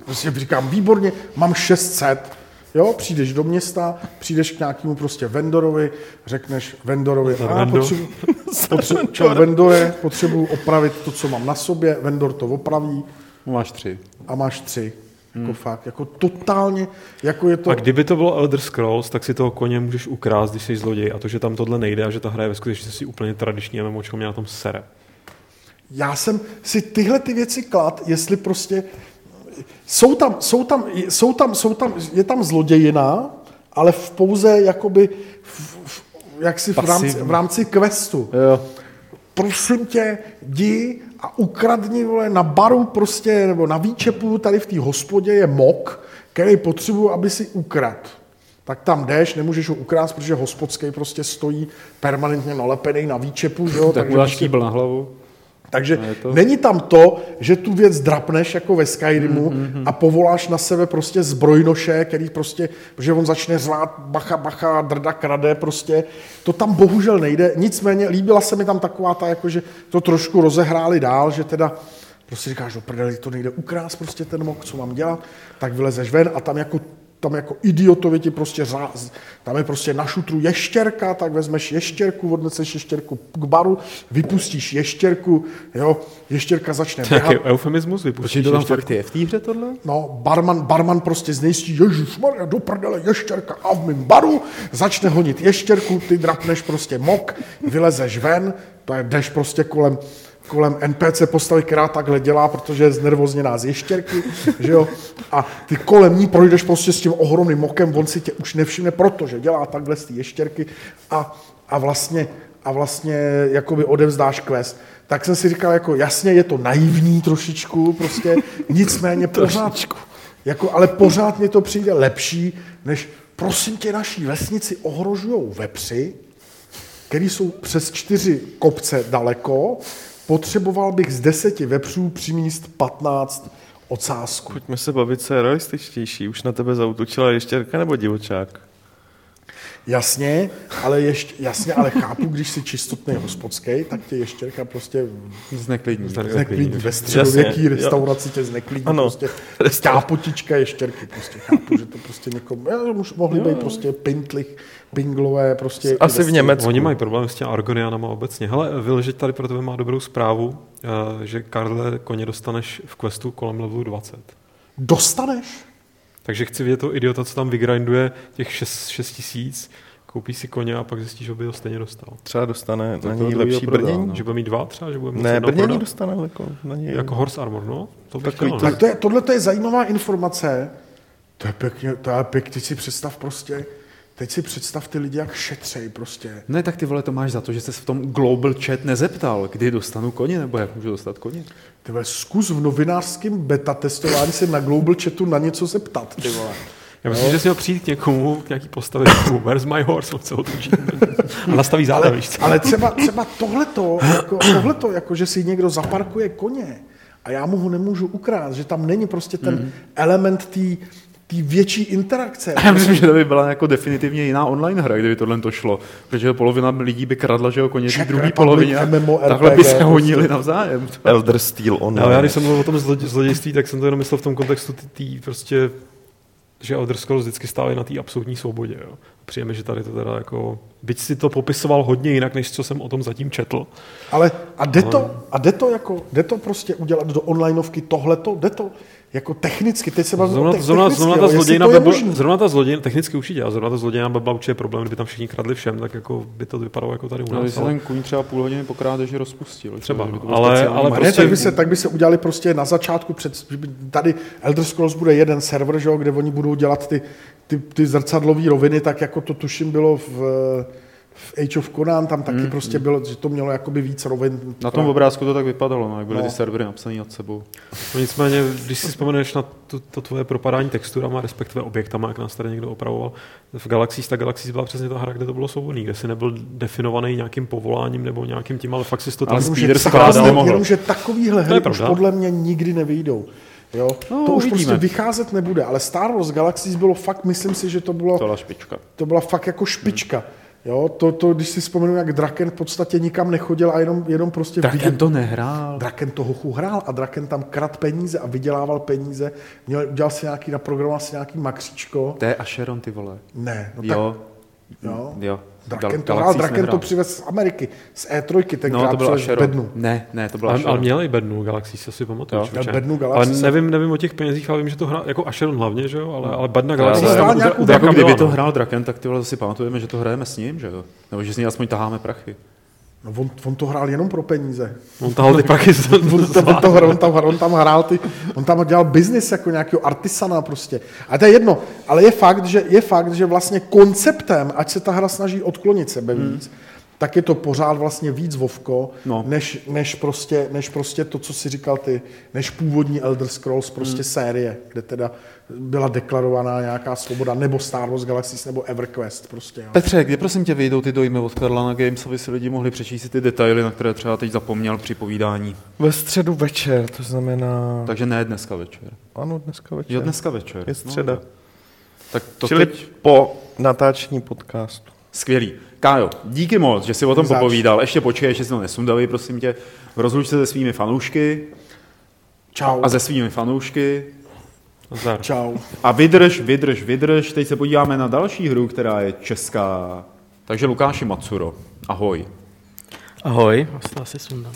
Prostě říkám, výborně, mám 600, Jo, přijdeš do města, přijdeš k nějakému prostě vendorovi, řekneš vendorovi, a Vendo. potřebuji, potřebuji, čau, vendore, potřebuji opravit to, co mám na sobě, vendor to opraví Máš tři. a máš tři. Jako fakt, jako totálně, jako je to... A kdyby to bylo Elder Scrolls, tak si toho koně můžeš ukrást, když jsi zloděj. A to, že tam tohle nejde a že ta hra je ve skutečnosti úplně tradiční MMOčko, mě na tom sere. Já jsem si tyhle ty věci klad, jestli prostě jsou tam, jsou tam, jsou tam, jsou tam, je tam zlodějina, ale v pouze jakoby v, v, jak si v rámci, v rámci questu. Jo. Prosím tě, jdi a ukradni vole, na baru prostě, nebo na výčepu tady v té hospodě je mok, který potřebuji, aby si ukrad. Tak tam jdeš, nemůžeš ho ukrást, protože hospodský prostě stojí permanentně nalepený na výčepu, že jo? Tak takže mu dáš prostě na hlavu. Takže No to- není tam to, že tu věc drapneš jako ve Skyrimu mm, a povoláš na sebe prostě zbrojnoše, který prostě, že on začne řvát bacha, bacha, drda, krade prostě. To tam bohužel nejde. Nicméně líbila se mi tam taková ta, jako, že to trošku rozehráli dál, že teda prostě říkáš, do prdeli, to nejde ukrást prostě ten mok, co mám dělat, tak vylezeš ven a tam jako tam jako idiotovi ti prostě řá, tam je prostě na šutru ještěrka, tak vezmeš ještěrku, odneseš ještěrku k baru, vypustíš ještěrku, jo, ještěrka začne běhat, Nějaký eufemismus vypustíš to tam fakt je v té hře tohle? No, barman, barman prostě znejistí, Ježíš Maria, do prdele, ještěrka a v mém baru začne honit ještěrku, ty drapneš prostě mok, vylezeš ven, to je, jdeš prostě kolem, kolem NPC postavy, která takhle dělá, protože je znervozněná z ještěrky, že jo, a ty kolem ní projdeš prostě s tím ohromným mokem, on si tě už nevšimne, protože dělá takhle z té ještěrky a, a vlastně a vlastně jakoby odevzdáš quest. Tak jsem si říkal, jako jasně, je to naivní trošičku, prostě, nicméně pořád, jako, ale pořád mi to přijde lepší, než prosím tě, naší vesnici ohrožují vepři, který jsou přes čtyři kopce daleko, potřeboval bych z deseti vepřů přimíst 15 ocásku. Pojďme se bavit, co je realističtější. Už na tebe zautočila ještěrka nebo divočák? Jasně, ale ještě, jasně, ale chápu, když jsi čistotný hospodský, tak tě ještěrka prostě Zneklidní. zneklidní. Ve středověký restauraci tě zneklidní. Ano. Prostě kápotička ještěrky. Prostě chápu, že to prostě někomu... Já, už mohli být prostě pintlich, pinglové, prostě... Asi v. Německu. Oni mají problém s těmi Argonianama obecně. Hele, Vylžet tady pro tebe má dobrou zprávu, eh, že Karle koně dostaneš v questu kolem levelu 20. Dostaneš? Takže chci vidět toho idiota, co tam vygrinduje těch 6, 6 tisíc, koupí si koně a pak zjistí, že by ho stejně dostal. Třeba dostane To na druhýho lepší prodá, brnění? no. Že bude mít dva třeba, že bude moci Ne, brnění prodat? dostane jako na ní. Jako horse armor, no? To bych Takový chtěl, to- no. Tak to je, tohle to je zajímavá informace. To je pěkně, to je pěkně, teď si představ prostě, teď si představ ty lidi, jak šetřej prostě. Ne, tak ty vole, to máš za to, že jsi v tom global chat nezeptal, kdy dostanu koně, nebo jak můžu dostat koně. Ty vole, zkus v novinářském beta testování se na Global Chatu na něco zeptat, ty vole. Já myslím, že jsi měl přijít k někomu, k nějaký postavě, where's my horse, on se otočí a nastaví záda, ale, víš co? ale třeba, třeba tohleto, jako, tohleto, jako, že si někdo zaparkuje koně a já mu ho nemůžu ukrást, že tam není prostě ten Mhm. element té té větší interakce. Já myslím, že to by byla jako definitivně jiná online hra, kdyby tohle to šlo. Protože polovina lidí by kradla, že jo, koně v Czech druhé Republic, polovině a MMORPG, takhle by se prostě. honili navzájem. Elder Steel online. Ale já když jsem mluvil o tom zlodě- zlodějství, tak jsem to jenom myslel v tom kontextu tý, prostě, že Elder Scrolls vždycky stáli na té absolutní svobodě. Jo. Přijeme, že tady to teda jako, byť si to popisoval hodně jinak, než co jsem o tom zatím četl. Ale a jde to, a jde to, jako, jde to prostě udělat do onlineovky tohleto, jde to jako technicky, teď se bavíme Zrovna, o te- zrovna, technicky, zrovna, ta zlodějna možný. zrovna ta zlodějna, technicky určitě, a zrovna ta zlodějna by byla určitě problém, kdyby tam všichni kradli všem, tak jako by to vypadalo jako tady u No, nás. když se ale- ten kůň třeba půl hodiny po krádeži rozpustil. Třeba, by to byl ale- ale Ne, prostě- tak, by se, tak by se udělali prostě na začátku, před, že by tady Elder Scrolls bude jeden server, že jo, kde oni budou dělat ty, ty, ty zrcadlové roviny, tak jako to tuším bylo v, v Age of Conan, tam taky Mm, prostě bylo, že to mělo jakoby víc rovin. Na tom obrázku to tak vypadalo, no, jak byly No. ty servery napsané nad sebou. No nicméně, když si vzpomeneš na to, to tvoje propadání texturama, respektive objektama, jak nás tady někdo opravoval, v Galaxies, ta Galaxies byla přesně ta hra, kde to bylo svobodný, kde si nebyl definovaný nějakým povoláním nebo nějakým tím, ale fakt si to tam Ale Speeder krát nemohl. jenomže takovýhle hry už podle mě nikdy nevyjdou. Jo? No, to už uvidíme. prostě vycházet nebude, ale Star Wars Galaxies bylo fakt, myslím si, že to bylo, To byla špička. to byla fakt jako špička. Jo, to, to, když si vzpomenu, jak Draken v podstatě nikam nechodil a jenom, jenom prostě Tak viděl, to nehrál. Draken toho chu hrál a Draken tam krad peníze a vydělával peníze. Měl, udělal si nějaký, naprogramoval si nějaký makříčko. To je Acheron, ty vole. Ne, no tak Jo, jo. jo. Draken to hrál, Galaxies Draken to přivez z Ameriky, z E3, tenkrát No, to byl bednu. Ne, ne, to byl ale, ale měl i bednu Galaxies, to si pamatuju. Jo. člověče. Měl bednu ale Galaxies. nevím, nevím o těch penězích, ale vím, že to hrál jako Acheron hlavně, že jo, ale, ale bedna Ale- Galaxies Ale- u To jako Draka kdyby byla, to hrál Draken, tak ty vole si pamatujeme, že to hrajeme s ním, že jo? Nebo že s ním aspoň taháme prachy. No, on, on, to hrál jenom pro peníze. On tahal ty prachy On, to, on, to, on, tam, on tam hrál ty, on tam dělal biznis jako nějakého artisana prostě. A to je jedno, ale je fakt, že, je fakt, že vlastně konceptem, ať se ta hra snaží odklonit sebe víc, tak je to pořád vlastně víc Vovko, No. no. než, než, prostě, než prostě to, co si říkal ty, než původní Elder Scrolls prostě série, kde teda byla deklarovaná nějaká svoboda, nebo Star Wars Galaxies, nebo EverQuest prostě. Jo. Petře, kdy prosím tě vyjdou ty dojmy od Karla na Games, aby si lidi mohli přečíst si ty detaily, na které třeba teď zapomněl při povídání. Ve středu večer, to znamená... Takže ne dneska večer. Ano, dneska večer. Jo, dneska večer. Je středa. No, tak to Čili teď... po natáčení podcastu. Skvělý. Kájo, díky moc, že jsi o tom Zač. popovídal. Ještě počkej, ještě si to nesundali, prosím tě. Rozluč se se svými fanoušky Čau. a se svými fanoušky. Zdar. Čau. A vydrž, vydrž, vydrž. Teď se podíváme na další hru, která je česká. Takže Lukáši Macuro, ahoj. Ahoj, asi to asi sundám.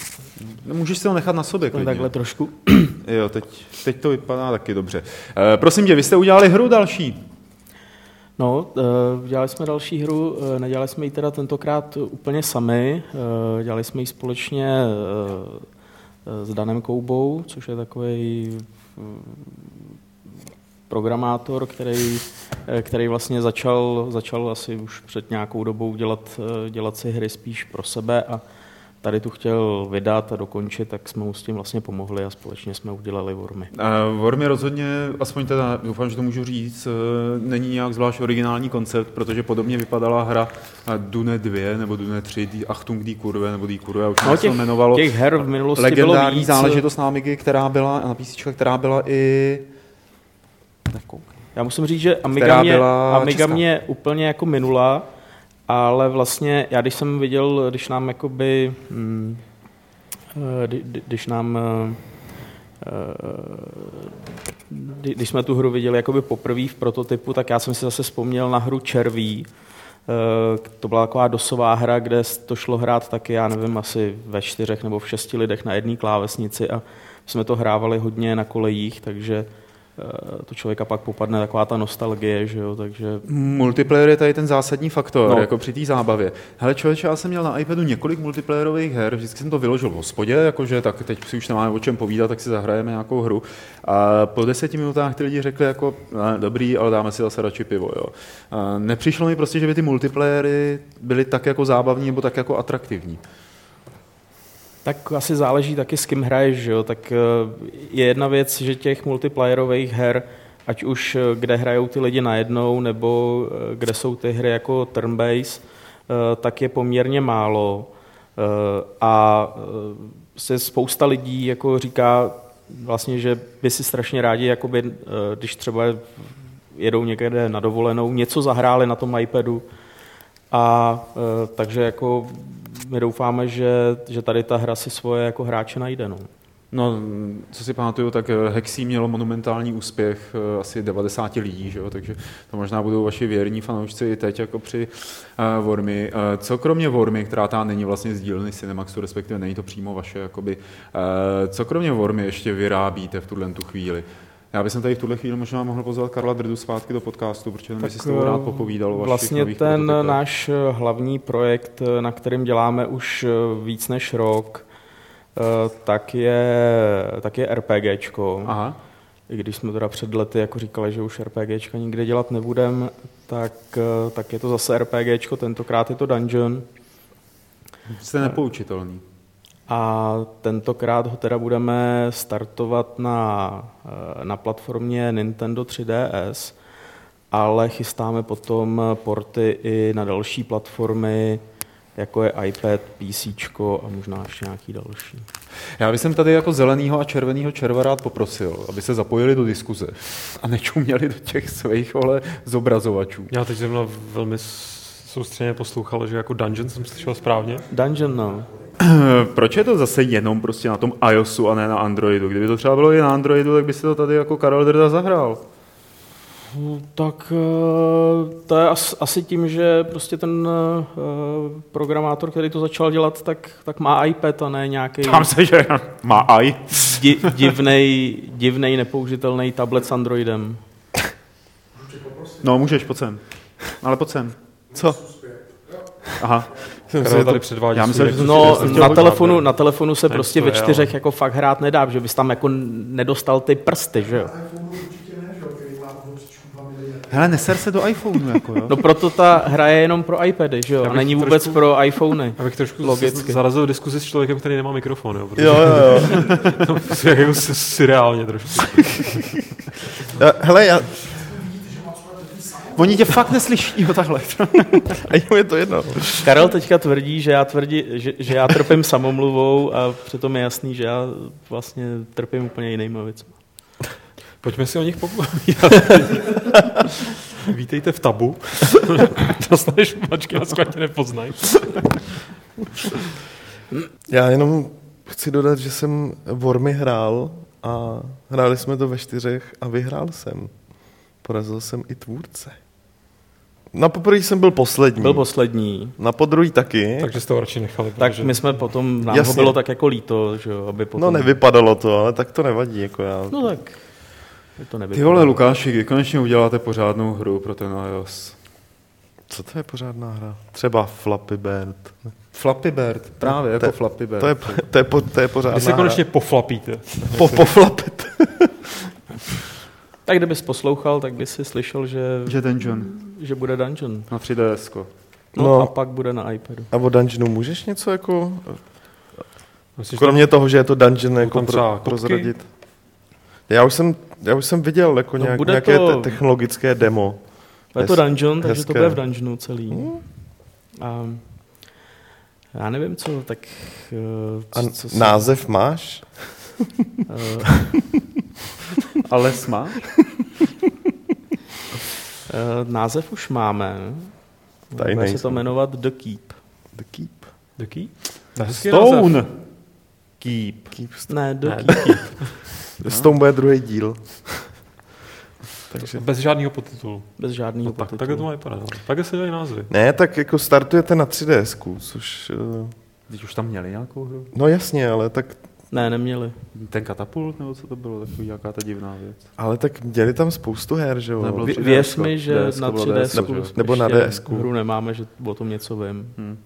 No, Můžeš si ho nechat na sobě, klidně. takhle trošku. Jo, teď, teď to vypadá taky dobře. E, prosím tě, vy jste udělali hru další. No, eh, dělali jsme další hru, eh, nedělali jsme ji teda tentokrát úplně sami, eh, dělali jsme ji společně s Danem Koubou, což je takový programátor, který, který vlastně začal, začal asi už před nějakou dobou dělat, dělat si hry spíš pro sebe a tady tu chtěl vydat a dokončit, tak jsme mu s tím vlastně pomohli a společně jsme udělali Wormy. E, Wormy rozhodně, aspoň teda, doufám, že to můžu říct, e, není nějak zvlášť originální koncept, protože podobně vypadala hra Dune 2 nebo Dune 3, Die Achtung die Kurve nebo die Kurve, už No, se těch, to jmenovalo. těch her v minulosti Legendární bylo víc. záležitost na Amigy, která byla, na PC, která byla i... Nekoukej. Já musím říct, že Amiga, mě, byla Amiga česká. mě úplně jako minula, ale vlastně já když jsem viděl, když nám jakoby, hm, eh, kdy- kdy- když nám eh, eh, kdy- když jsme tu hru viděli jakoby poprvé v prototypu, tak já jsem si zase vzpomněl na hru Červí. To byla taková dosová hra, kde to šlo hrát taky, já nevím, asi ve čtyřech nebo v šesti lidech na jedné klávesnici a jsme to hrávali hodně na kolejích, takže to člověka pak popadne taková ta nostalgie, že jo, takže Multiplayer je tady ten zásadní faktor, no. Jako při té zábavě. Hele člověče, já jsem měl na iPadu několik multiplayerových her, vždycky jsem to vyložil v hospodě, jakože tak teď si už nemáme o čem povídat, tak si zahrajeme nějakou hru. A po deseti minutách ty lidi řekli jako, ne, dobrý, ale dáme si zase radši pivo. Jo. A nepřišlo mi prostě, že by ty multiplayery byly tak jako zábavní nebo tak jako atraktivní. Tak asi záleží taky s kým hraješ, že jo? Tak eh, je jedna věc, že těch multiplayerových her ať už eh, kde hrajou ty lidi najednou, nebo eh, kde jsou ty hry jako turn-base, eh, tak je poměrně málo. A se spousta lidí jako říká vlastně, že by si strašně rádi, jakoby, když třeba jedou někde na dovolenou, něco zahráli na tom iPadu, a takže jako my doufáme, že, že tady ta hra si svoje jako hráče najde. No. No, co si pamatuju, tak eh, Hexy mělo monumentální úspěch eh, asi 90 lidí, že jo? takže to možná budou vaši věrní fanoušci i teď jako při uh, Wormy. Uh, co kromě Wormy, která ta není vlastně z dílny Cinemaxu, respektive není to přímo vaše, jakoby, uh, co kromě Wormy ještě vyrábíte v tuhle tu chvíli? Já bych tady v tuhle chvíli možná mohl pozvat Karla Drdu zpátky do podcastu, protože by si s toho rád popovídal o Vlastně ten náš hlavní projekt, na kterém děláme už víc než rok, Eh, tak je, tak je RPGčko. Aha. I když jsme teda před lety jako říkali, že už RPGčka nikde dělat nebudem, tak, eh, tak je to zase RPGčko, tentokrát je to Dungeon. Jste nepoučitelný. A tentokrát ho teda budeme startovat na, eh, na platformě Nintendo 3DS, ale chystáme potom porty i na další platformy, jako je iPad, PC a možná ještě nějaký další. Já bych tady jako zelenýho a červeného červa rád poprosil, aby se zapojili do diskuze a nečuměli do těch svých ole zobrazovačů. Já teď jsem velmi soustředně poslouchal, že jako Dungeon jsem slyšel správně. Dungeon, no. Proč je to zase jenom prostě na tom iOSu a ne na Androidu? Kdyby to třeba bylo i na Androidu, tak by se to tady jako Karel Drda zahrál. Tak eh, to je asi tím, že prostě ten eh, programátor, který to začal dělat, tak, tak má iPad a ne nějaký... Tam se, že má i. divnej, divnej, nepoužitelný tablet s Androidem. No, můžeš, pojď sem. Ale pojď sem. Co? Aha. Karel tady předvádí. Já myslím, že no, na telefonu, na telefonu se prostě ve čtyřech jako fakt hrát nedá, že bys tam jako nedostal ty prsty, že jo? Hele, neser se do iPhoneu, jako jo? No proto ta hra je jenom pro iPady, že jo? A není vůbec trošku, pro iPhony. Abych trošku Logicky. zarazil diskuzi s člověkem, který nemá mikrofon, jo? Protože, jo, jo, jo. to je jako surreálně trošku. Hele, já, Oni tě fakt neslyší, jo, takhle. A jim je to jedno. Karel teďka tvrdí, že já, tvrdí, že, že já trpím samomluvou a přitom je jasný, že já vlastně trpím úplně jinýma věcmi. Pojďme si o nich popovídat. Vítejte v tabu. Dostaneš mačky na skvatě nepoznají. Já jenom chci dodat, že jsem Wormy hrál a hráli jsme to ve čtyřech a vyhrál jsem. Porazil jsem i tvůrce. Na poprvé jsem byl poslední. Byl poslední. Na podruhý taky. Takže jste ho radši nechali. Tak protože... my jsme potom, nám Jasně. ho bylo tak jako líto, že jo, aby potom... No nevypadalo to, ale tak to nevadí, jako já. No tak to Ty vole, Lukáši, kdy konečně uděláte pořádnou hru pro ten iOS? Co to je pořádná hra? Třeba Flappy Bird. Flappy Bird, právě, jako Flappy Bird. To je, to je, po, to je pořádná Kdy se konečně poflapíte. Po, poflapit. tak kdybys poslouchal, tak bys si slyšel, že... Že Dungeon. Že bude Dungeon. Na 3DS. No, no, a pak bude na iPadu. A o Dungeonu můžeš něco jako... Myslíš, Kromě toho, že je to Dungeon, jako pro, prozradit. Já už jsem, já už jsem viděl jako no, nějak, nějaké to... technologické demo. Je to dungeon, takže hezké. to bude v dungeonu celý. Hmm. A já nevím, co, tak... Co, A co název máš? Ale má? název už máme. Bude se to jmenovat The Keep. The Keep. The Keep? Stone. Keep. Keep. Ne, The ne, Keep. No. S tom bude druhý díl. Takže... Bez žádného podtitulu. Bez žádného no, tak, podtitulu. Takhle to má vypadat. Tak se dají názvy. Ne, tak jako startujete na 3DS, což... Uh... Teď už tam měli nějakou hru? No jasně, ale tak... Ne, neměli. Ten katapult, nebo co to bylo, takový nějaká ta divná věc? Ale tak měli tam spoustu her, že jo? Věř mi, že DS, na 3DS, nebo, nebo na DS. hru nemáme, že o tom něco vím. Hmm.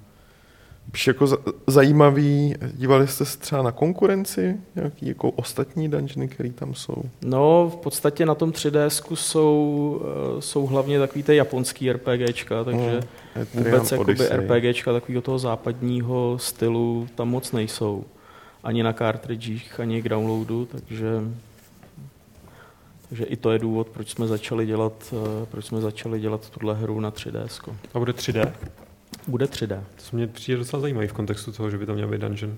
Píš jako zajímavý, dívali jste se třeba na konkurenci, nějaký jako ostatní dungeony, které tam jsou? No, v podstatě na tom 3DS jsou, eh, jsou hlavně takový ty japonský RPGčka, takže no, vůbec jakoby RPGčka takového toho západního stylu tam moc nejsou. Ani na cartridgech, ani k downloadu, takže Takže i to je důvod, proč jsme začali dělat, eh, proč jsme začali dělat tuhle hru na 3DS. A bude 3D? Bude 3D. To mě přijde docela zajímavý v kontextu toho, že by to měl být dungeon.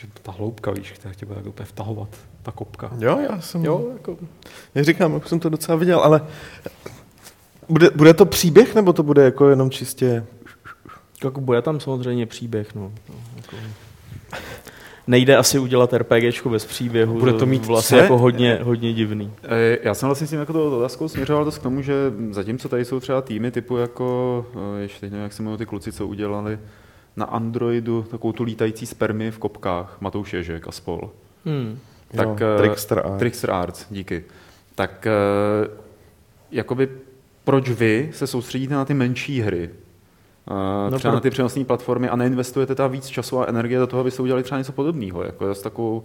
Že ta hloubka, víš, která tě bude úplně vtahovat, ta kopka. Jo, já jsem... Jo, jako, Jak říkám, už jsem to docela viděl, ale bude, bude to příběh, nebo to bude jako jenom čistě... jako bude tam samozřejmě příběh. No. No, jako, nejde asi udělat RPGčko bez příběhu. Bude to mít vlastně jako hodně, hodně divný. Eh, Já jsem vlastně s tím jako to otázkou směřoval dost k tomu, že zatímco tady jsou třeba týmy typu jako, eh, ještě teď nevím, jak se jmenují ty kluci, co udělali na Androidu takovou tu lítající spermy v kopkách, Matouš Ježek a spol. Hmm. Tak, jo, eh, Trickster Art. Trickster Arts, díky. Tak eh, jakoby proč vy se soustředíte na ty menší hry? No třeba pro- na ty přenosné platformy a neinvestujete tam víc času a energie do toho, abyste udělali třeba něco podobného, jako s takovou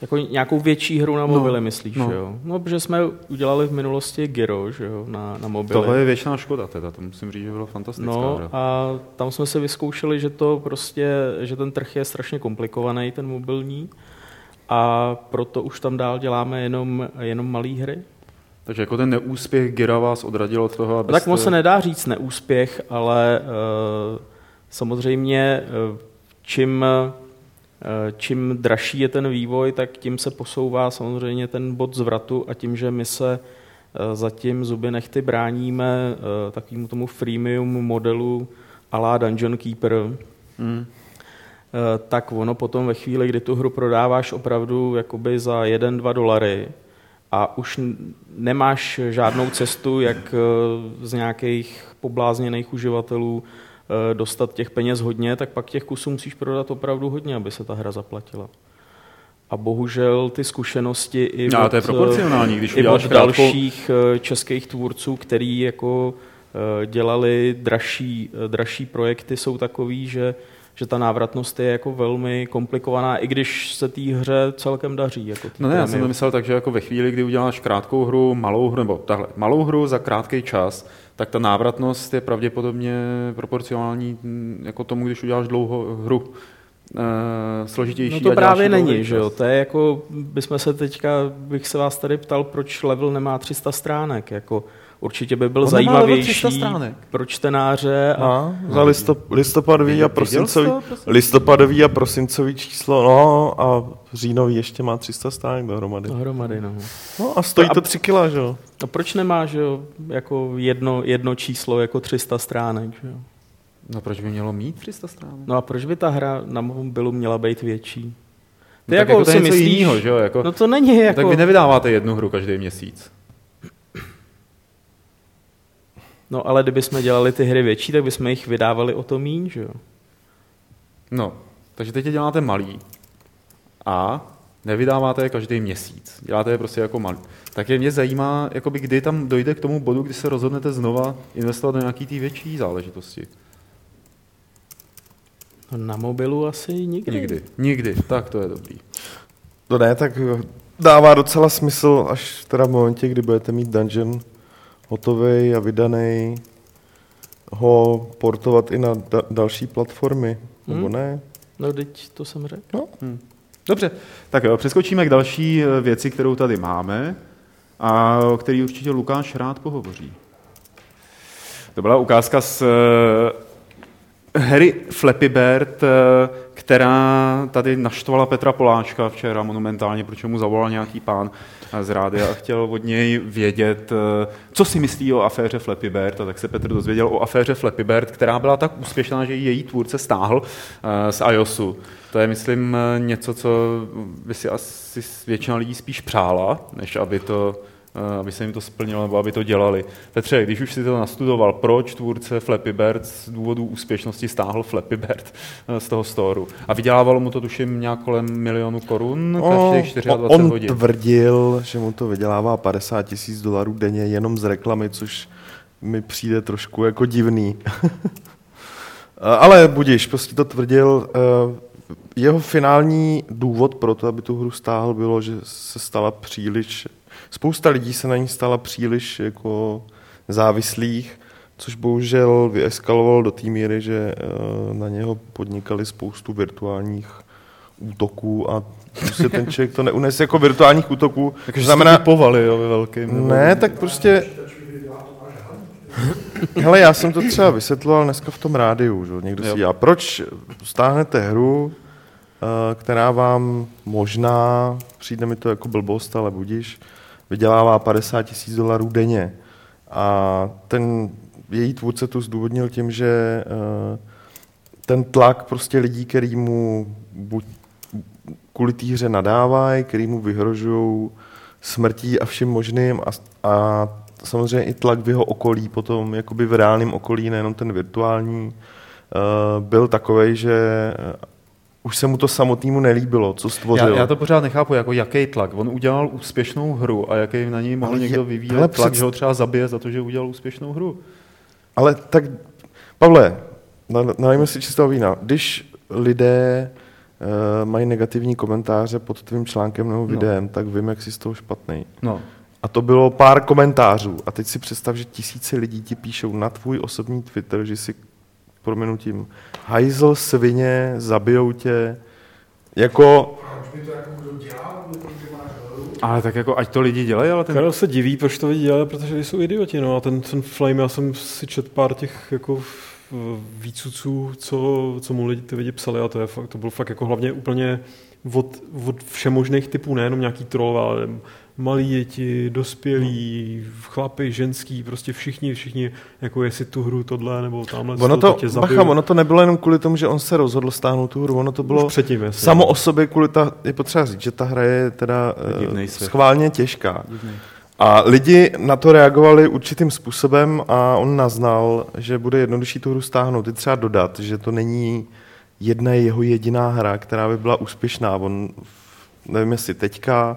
Jako nějakou větší hru na mobily, myslíš, no. jo? No, protože jsme udělali v minulosti Giro, že jo, na, na mobily. Tohle je většiná škoda, teda, to musím říct, že bylo fantastická No hra. a tam jsme se vyzkoušeli, že to prostě, že ten trh je strašně komplikovaný, ten mobilní, a proto už tam dál děláme jenom, jenom malé hry. Takže jako ten neúspěch Gira vás odradil od toho, A abyste... tak moc se nedá říct neúspěch, ale uh, samozřejmě uh, čím, uh, čím dražší je ten vývoj, tak tím se posouvá samozřejmě ten bod zvratu a tím, že my se uh, zatím zuby nechty bráníme uh, takovému tomu freemium modelu a la Dungeon Keeper, Hmm. Tak ono potom ve chvíli, kdy tu hru prodáváš opravdu jakoby za 1-2 dolary a už nemáš žádnou cestu, jak eh, z nějakých poblázněných uživatelů eh, dostat těch peněz hodně, tak pak těch kusů musíš prodat opravdu hodně, aby se ta hra zaplatila. A bohužel ty zkušenosti i No, od, to je proporcionální, když i od dalších eh, českých tvůrců, který jako eh, dělali dražší, eh, dražší projekty, jsou takový, že, že ta návratnost je jako velmi komplikovaná, i když se té hře celkem daří. Jako No ne, já jsem myslel tak, že jako ve chvíli, kdy uděláš krátkou hru, malou hru, nebo tahle, malou hru za krátký čas, tak ta návratnost je pravděpodobně proporcionální mm, jako tomu, když uděláš dlouho hru e, složitější. No to právě není, že jo. To je jako, bychom se teďka, bych se vás tady ptal, proč level nemá 300 stránek. Jako, určitě by byl On nemá level 300 zajímavější stránek. pro čtenáře. A, A, za listop, listopadový a prosincový, listopadový a prosincový číslo, no a říjnový ještě má 300 stránek dohromady. dohromady, no. No a stojí to 3 kila, že jo? A proč nemá, že jo, jako jedno, jedno číslo jako 300 stránek, že jo? No proč by mělo mít 300 stránek? No a proč by ta hra na mobilu měla být větší? Ty No, tak jako to si myslíš, jinýho, že jo? Jako, No to není jako... Tak vy nevydáváte jednu hru každý měsíc. No ale kdybychom dělali ty hry větší, tak bychom jich vydávali o to míň, že jo? No, takže teď je děláte malý a nevydáváte je každý měsíc. Děláte je prostě jako malý. Tak je mě zajímá, jakoby kdy tam dojde k tomu bodu, kdy se rozhodnete znova investovat do nějaký té větší záležitosti. No, na mobilu asi nikdy. Nikdy. Nikdy. Tak to je dobrý. To ne, tak dává docela smysl, až teda v momentě, kdy budete mít dungeon hotový a vydaný, ho portovat i na da- další platformy, nebo Hmm. ne? No teď to jsem řekl. Dobře, tak jo, přeskočíme k další eh, věci, kterou tady máme a o který určitě Lukáš rád pohovoří. To byla ukázka z eh, hry Flappy Bird, eh, která tady naštvala Petra Poláčka včera monumentálně, protože mu zavolal nějaký pán z rádia a chtěl od něj vědět, eh, co si myslí o aféře Flappy Bird. A tak se Petr dozvěděl o aféře Flappy Bird, která byla tak úspěšná, že její tvůrce stáhl eh, z iOSu. To je, myslím, něco, co by si asi většina lidí spíš přála, než aby to aby se jim to splnilo, nebo aby to dělali. Petře, když už si to nastudoval, proč tvůrce Flappy Bird z důvodu úspěšnosti stáhl Flappy Bird eh, z toho storu? A vydělávalo mu to, tuším, nějak kolem milionu korun každých 24 on hodin. tvrdil, že mu to vydělává 50 tisíc dolarů denně jenom z reklamy, což mi přijde trošku jako divný. Ale budíš, prostě to tvrdil. eh, Jeho finální důvod pro to, aby tu hru stáhl, bylo, že se stala příliš, spousta lidí se na ní stala příliš jako závislých, což bohužel vyeskaloval do té míry, že eh, na něho podnikali spoustu virtuálních útoků a prostě ten člověk to neunese jako virtuálních útoků. Takže znamená... povali, jo, ve velkým. Ne, tak prostě... Hele, já jsem to třeba vysvětloval dneska v tom rádiu, že? někdo si dělá. Proč stáhnete hru, eh, která vám možná, přijde mi to jako blbost, ale budíš, vydělává 50 tisíc dolarů denně. A ten její tvůrce to zdůvodnil tím, že uh, ten tlak prostě lidí, který mu buď kvůli té hře nadávají, který mu vyhrožují smrtí a vším možným a, a samozřejmě i tlak v jeho okolí potom, jakoby v reálném okolí, nejenom ten virtuální, uh, byl takový, že už se mu to samotnému nelíbilo, co stvořil. Já, já to pořád nechápu, jako jaký tlak. On udělal úspěšnou hru a jaký na něj mohl ale někdo vyvíjet tlak, před... že ho třeba zabije za to, že udělal úspěšnou hru. Ale tak, Pavle, nalejme si čistého vína. Když lidé uh, mají negativní komentáře pod tvým článkem nebo no. videem, no. tak vím, jak jsi z toho špatný. No. A to bylo pár komentářů. A teď si představ, že tisíce lidí ti píšou na tvůj osobní Twitter, že si proměnutím hajzl, svině, zabijou tě. Jako... Ale tak jako, ať to lidi dělají, ale ten... Karel se diví, proč to lidi dělají, protože jsou idioti, no a ten, ten Flame, já jsem si čet pár těch jako výcuců, co, co mu lidi, ty lidi psali a to, je fakt, to bylo fakt jako hlavně úplně od, od všemožných typů, nejenom nějaký troll, ale malí děti, dospělí, chlapy, ženský, prostě všichni, všichni, jako jestli tu hru tohle nebo tamhle ono to, tě bacha, ono to nebylo jenom kvůli tomu, že on se rozhodl stáhnout tu hru, ono to bylo předtím, jasně, samo o sobě kvůli ta, je potřeba říct, že ta hra je teda uh, schválně těžká. Divný. A lidi na to reagovali určitým způsobem a on naznal, že bude jednodušší tu hru stáhnout. Je třeba dodat, že to není jedna jeho jediná hra, která by byla úspěšná. On, nevím jestli teďka,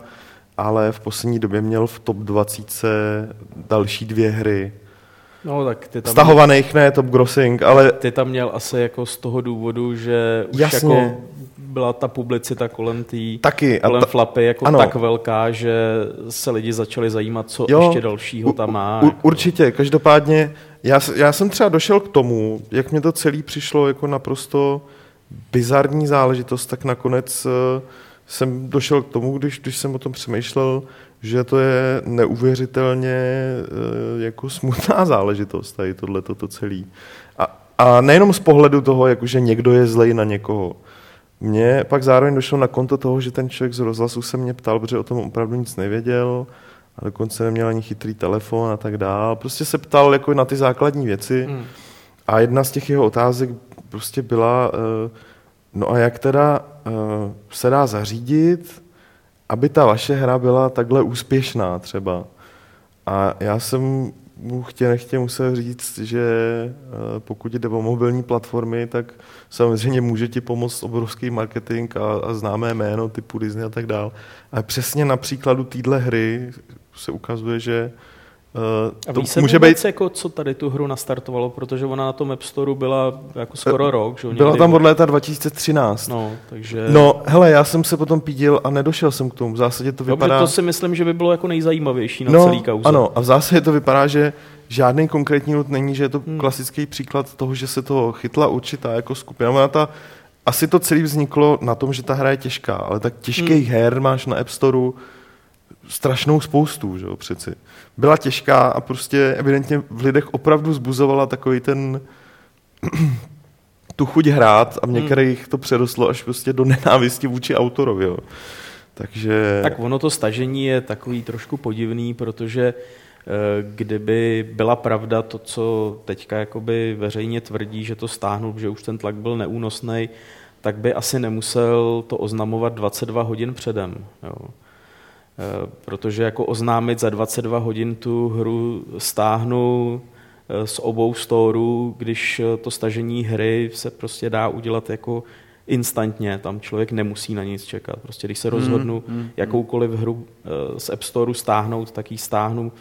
ale v poslední době měl v top 20 další dvě hry. No, tak ty tam Stahovaných, ne top grossing, ale... Ty tam měl asi jako z toho důvodu, že už Jasně. jako byla ta publicita kolem té Taky, kolem ta, flapy jako ano. tak velká, že se lidi začali zajímat, co jo, ještě dalšího tam má. U, jako. Určitě, každopádně já, já jsem třeba došel k tomu, jak mě to celé přišlo jako naprosto bizarní záležitost, tak nakonec uh, jsem došel k tomu, když, když jsem o tom přemýšlel, že to je neuvěřitelně uh, jako smutná záležitost, tady tohle to celé. A, a nejenom z pohledu toho, jako že někdo je zlej na někoho, mně pak zároveň došlo na konto toho, že ten člověk z rozhlasu se mě ptal, protože o tom opravdu nic nevěděl a dokonce neměl ani chytrý telefon a tak dál. Prostě se ptal jako na ty základní věci hmm. a jedna z těch jeho otázek prostě byla, uh, no a jak teda uh, se dá zařídit, aby ta vaše hra byla takhle úspěšná třeba. A já jsem mu chtě nechtě musel říct, že eh, pokud jde o mobilní platformy, tak samozřejmě může ti pomoct obrovský marketing a, a známé jméno typu Disney a tak dál. Ale přesně na příkladu téhle hry se ukazuje, že Uh, a to se může být... jako, co tady tu hru nastartovalo, protože ona na tom App Store byla jako skoro uh, rok. Že? Byla tam od léta 2013. No, takže... No, hele, já jsem se potom pídil a nedošel jsem k tomu. V zásadě to vypadá... Dobře, to si myslím, že by bylo jako nejzajímavější na no, celý kauze. Ano, a v zásadě to vypadá, že žádný konkrétní nut není, že je to hmm. klasický příklad toho, že se to chytla určitá jako skupina. Ona ta, asi to celé vzniklo na tom, že ta hra je těžká, ale tak těžkých hmm. her máš na App Store strašnou spoustu, že jo, přeci. Byla těžká a prostě evidentně v lidech opravdu zbuzovala takový ten tu chuť hrát a v hmm. některých to přerostlo až prostě do nenávisti vůči autorovi, jo. Takže... Tak ono to stažení je takový trošku podivný, protože eh, kdyby byla pravda to, co teďka jakoby veřejně tvrdí, že to stáhnul, že už ten tlak byl neúnosný, tak by asi nemusel to oznamovat 22 hodin předem. Jo. Eh, protože jako oznámit za 22 hodin tu hru stáhnu eh, z obou storů, když eh, to stažení hry se prostě dá udělat jako instantně, tam člověk nemusí na nic čekat. Prostě když se hmm, rozhodnu hmm, hmm, jakoukoliv hru z App Storeu stáhnout, tak ji stáhnu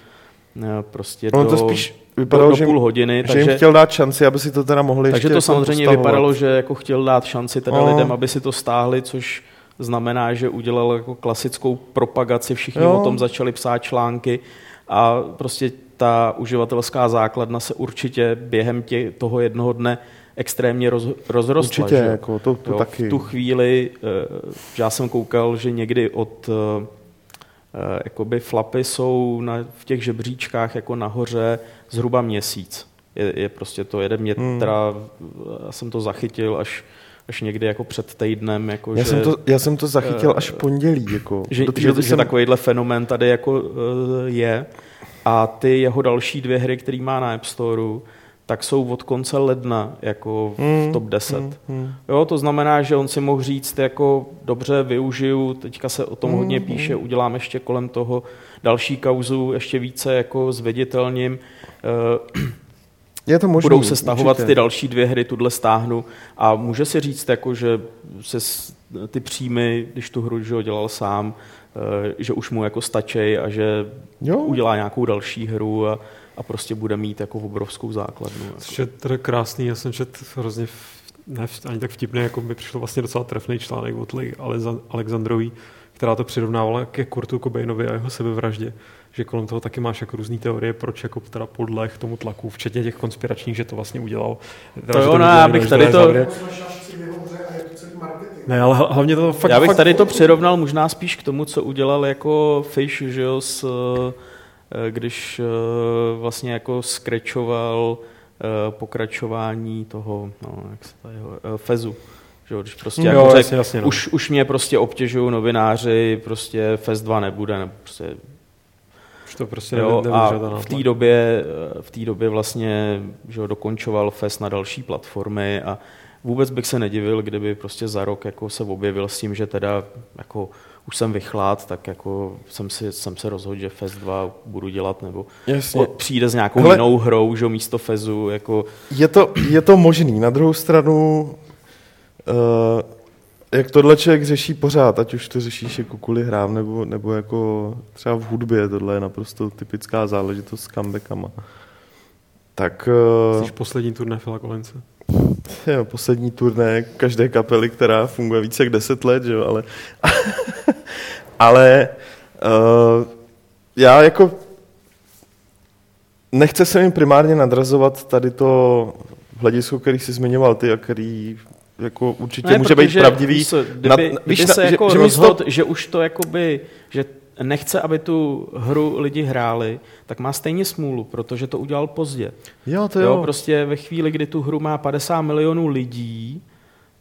prostě no, do, to spíš vypadalo, do, do půl hodiny. Že takže, jim chtěl dát šanci, aby si to teda mohli Takže ještě to samozřejmě postahovat. vypadalo, že jako chtěl dát šanci teda no. lidem, aby si to stáhli, což znamená, že udělal jako klasickou propagaci, všichni jo. o tom začali psát články a prostě ta uživatelská základna se určitě během tě, toho jednoho dne extrémně roz, rozrostla. Určitě, že? jako to, to jo, taky. V tu chvíli, eh, že já jsem koukal, že někdy od eh, eh, jakoby flapy jsou na, v těch žebříčkách jako nahoře zhruba měsíc. Je, je prostě to jeden mě, Hmm. teda, já jsem to zachytil až, až někdy jako před týdnem, jako Já, že, jsem to, já jsem to zachytil eh, až v pondělí. Jako. že, Do že, doby že jsem- takovýhle fenomén tady jako uh, je. A ty jeho další dvě hry, který má na App Storeu, tak jsou od konce ledna jako v Hmm, top 10. hmm, hmm. Jo, to znamená, že on si mohl říct, jako dobře, využiju, teďka se o tom Hmm, hodně píše, udělám ještě kolem toho další kauzu, ještě více jako zveditelním. Eh, Je to možné. budou se stahovat ty další dvě hry, tuhle stáhnu a může si říct, jako, že se ty příjmy, když tu hru že ho dělal sám, eh, že už mu jako stačí a že Jo. udělá nějakou další hru a, a prostě bude mít jako obrovskou základnu. Jako. Což teda krásný, já jsem čet hrozně, v- ne ani tak vtipný, jako mi přišel vlastně docela trefný článek od Lee Alexandrový, která to přirovnávala ke Kurtu Cobainovi a jeho sebevraždě, že kolem toho taky máš jako různé teorie, proč jako teda podleh tomu tlaku, včetně těch konspiračních, že to vlastně udělal. Teda, To jo, no, já bych tady to- marketing. Ne, ale hla- hlavně to fakt... Já bych fakt, tady to přirovnal možná spíš k tomu, co udělal jako Fish, že jo, s, eh, když eh, vlastně jako skrečoval eh, pokračování toho, no, jak se to jeho, eh, Fezu. Že jo, když prostě Jo, jako řek, jasně, jasně, no. už, už mě prostě obtěžují novináři, prostě Fez 2 nebude, nebo prostě Už to prostě Jo, a v té době, v té době vlastně že jo, dokončoval FES na další platformy a vůbec bych se nedivil, kdyby prostě za rok jako se objevil s tím, že teda jako už jsem vychlát, tak jako jsem, si, jsem se rozhodl, že FES 2 budu dělat, nebo Jasně. přijde s nějakou Hele- jinou hrou, že místo FESu, jako Je to, je to možný. Na druhou stranu, uh, jak tohle člověk řeší pořád, ať už to řešíš jako kvůli hrám, nebo, nebo jako třeba v hudbě, tohle je naprosto typická záležitost s comebackama. Tak uh, Jsi poslední turné Phila Collinse. jo, poslední turné každé kapely, která funguje více jak 10 let, že jo, ale, ale uh, já jako nechce se mi primárně nadrazovat tady to hledisko, který jsi zmiňoval ty a který jako určitě Ne, může být pravdivý. Se, kdyby, Na- kdyby víš, se na- že- jako že rozhodl, že už to jakoby, že nechce, aby tu hru lidi hráli, tak má stejně smůlu, protože to udělal pozdě. Jo, to Jo, jo. prostě ve chvíli, kdy tu hru má 50 milionů lidí,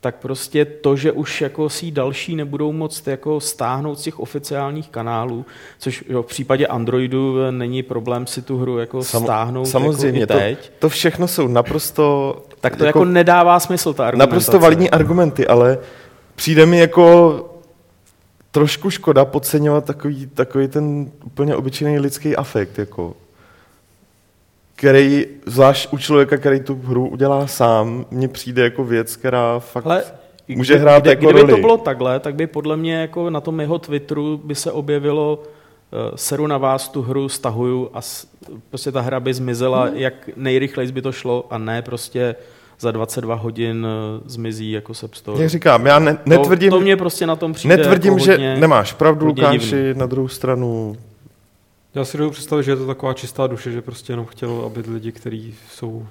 tak prostě to, že už jako si další nebudou moct jako stáhnout z těch oficiálních kanálů, což jo, v případě Androidu není problém si tu hru jako Sam- stáhnout samozřejmě, jako i teď, To všechno jsou naprosto... tak to jako, nedává smysl ta argumentace. Naprosto validní argumenty, ale přijde mi jako trošku škoda podceňovat takový, takový ten úplně obyčejný lidský afekt, jako, který, zvlášť u člověka, který tu hru udělá sám, mně přijde jako věc, která fakt Ale může kdy- hrát kdy, jako Kdyby roli. to bylo takhle, tak by podle mě jako na tom jeho Twitteru by se objevilo uh, seru na vás, tu hru stahuju a s, prostě ta hra by zmizela, Hmm. jak nejrychleji by to šlo a ne prostě za 22 hodin uh, zmizí jako se Store. Jak říkám, já ne, netvrdím, to, to mě prostě na tom přijde netvrdím jako že hodně, nemáš pravdu, Lukáši, na druhou stranu Já si dovedu představit, že je to taková čistá duše, že prostě jenom chtěl, aby lidi, kteří jsou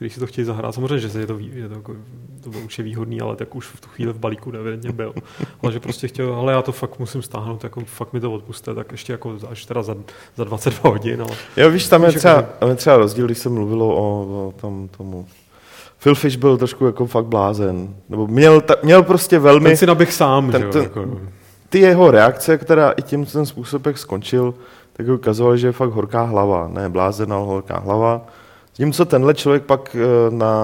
kteří si to chtějí zahrát. Samozřejmě, že se je to, ví- je to, jako, to bylo určitě výhodný, ale tak už v tu chvíli v balíku evidentně byl. Ale že prostě chtěl, ale já to fakt musím stáhnout, jako fakt mi to odpuste, tak ještě jako až teda za, za 22 hodin, ale Jo, víš, tam je Víš, třeba, jako- tam je třeba rozdíl, když se mluvilo o, o tom tomu. Phil Fish byl trošku jako fakt blázen. Nebo měl, ta, měl prostě velmi... ten si naběh sám, ten- že jo, ten- jako, Ty jeho reakce, která i tím ten způsob, jak skončil, tak ukazovaly, že je fakt horká hlava. Ne blázen, ale horká hlava. Zatímco tenhle člověk pak eh, na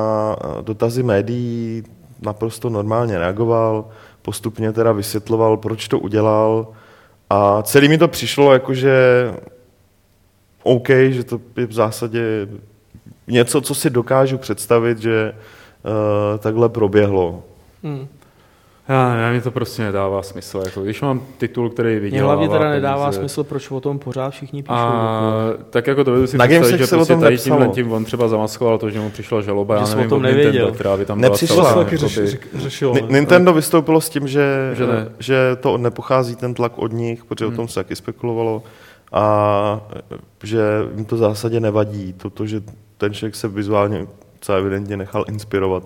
eh, dotazy médií naprosto normálně reagoval, postupně teda vysvětloval, proč to udělal a celý mi to přišlo jako, že OK, že to je v zásadě něco, co si dokážu představit, že uh, takhle proběhlo. Hmm. Já ne, mi to prostě nedává smysl. Jako, když mám titul, který Mně vydělává hlavně teda nedává peníze, smysl, proč o tom pořád všichni píšou. A jako. tak jako dovedu si Na představit, že prostě tady tímhle nepsalo. tím on třeba zamaskoval to, že mu přišla žaloba, Že já jsi o nevím, tom od Nintendo, nevěděl. která by tam Nepřišla. byla to celkem taky jako řeši, řešilo. Ne? Nintendo vystoupilo s tím, že, Že ne. že to nepochází ten tlak od nich, protože Hmm. o tom se taky spekulovalo, a že jim to v zásadě nevadí, toto, že ten člověk se vizuálně celá evidentně nechal inspirovat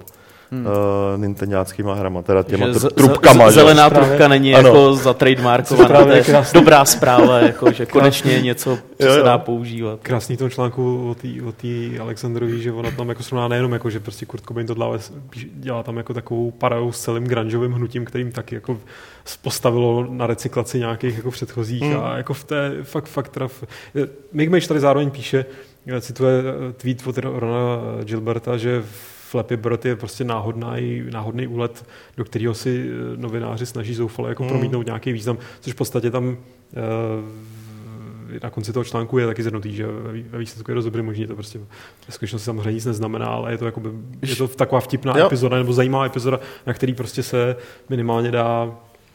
hmm. uh, nintendáckýma hrama, teda těma Že tr- z- trubkama. z- že? Zelená trubka není Ano. jako zatrademarkovaná, to je krásný. dobrá zpráva, jako, že konečně je něco, co Jo, se jo. dá používat. Krásný v tom článku o té Alexandrovi, že ona tam jako srovná nejenom jako, že prostě Kurt Cobain to dělá, dělá tam jako takovou paralelu s celým grungeovým hnutím, kterým taky jako postavilo na recyklaci nějakých jako předchozích Hmm. a jako v té fakt, fakt v- Mick Mage tady zároveň píše, cituje eh, tweet od Rona Gilberta, že Flappy Bird je prostě náhodný, náhodný úlet, do kterého si eh, novináři snaží zoufale jako Hmm. promítnout nějaký význam, což v podstatě tam eh, na konci toho článku je taky zhrnutý, že ve vý- ve výsledku je dost dobrý možný, to prostě ve skutečnosti samozřejmě nic neznamená, ale je to, jakoby, je to taková vtipná Jo. epizoda nebo zajímavá epizoda, na který prostě se minimálně dá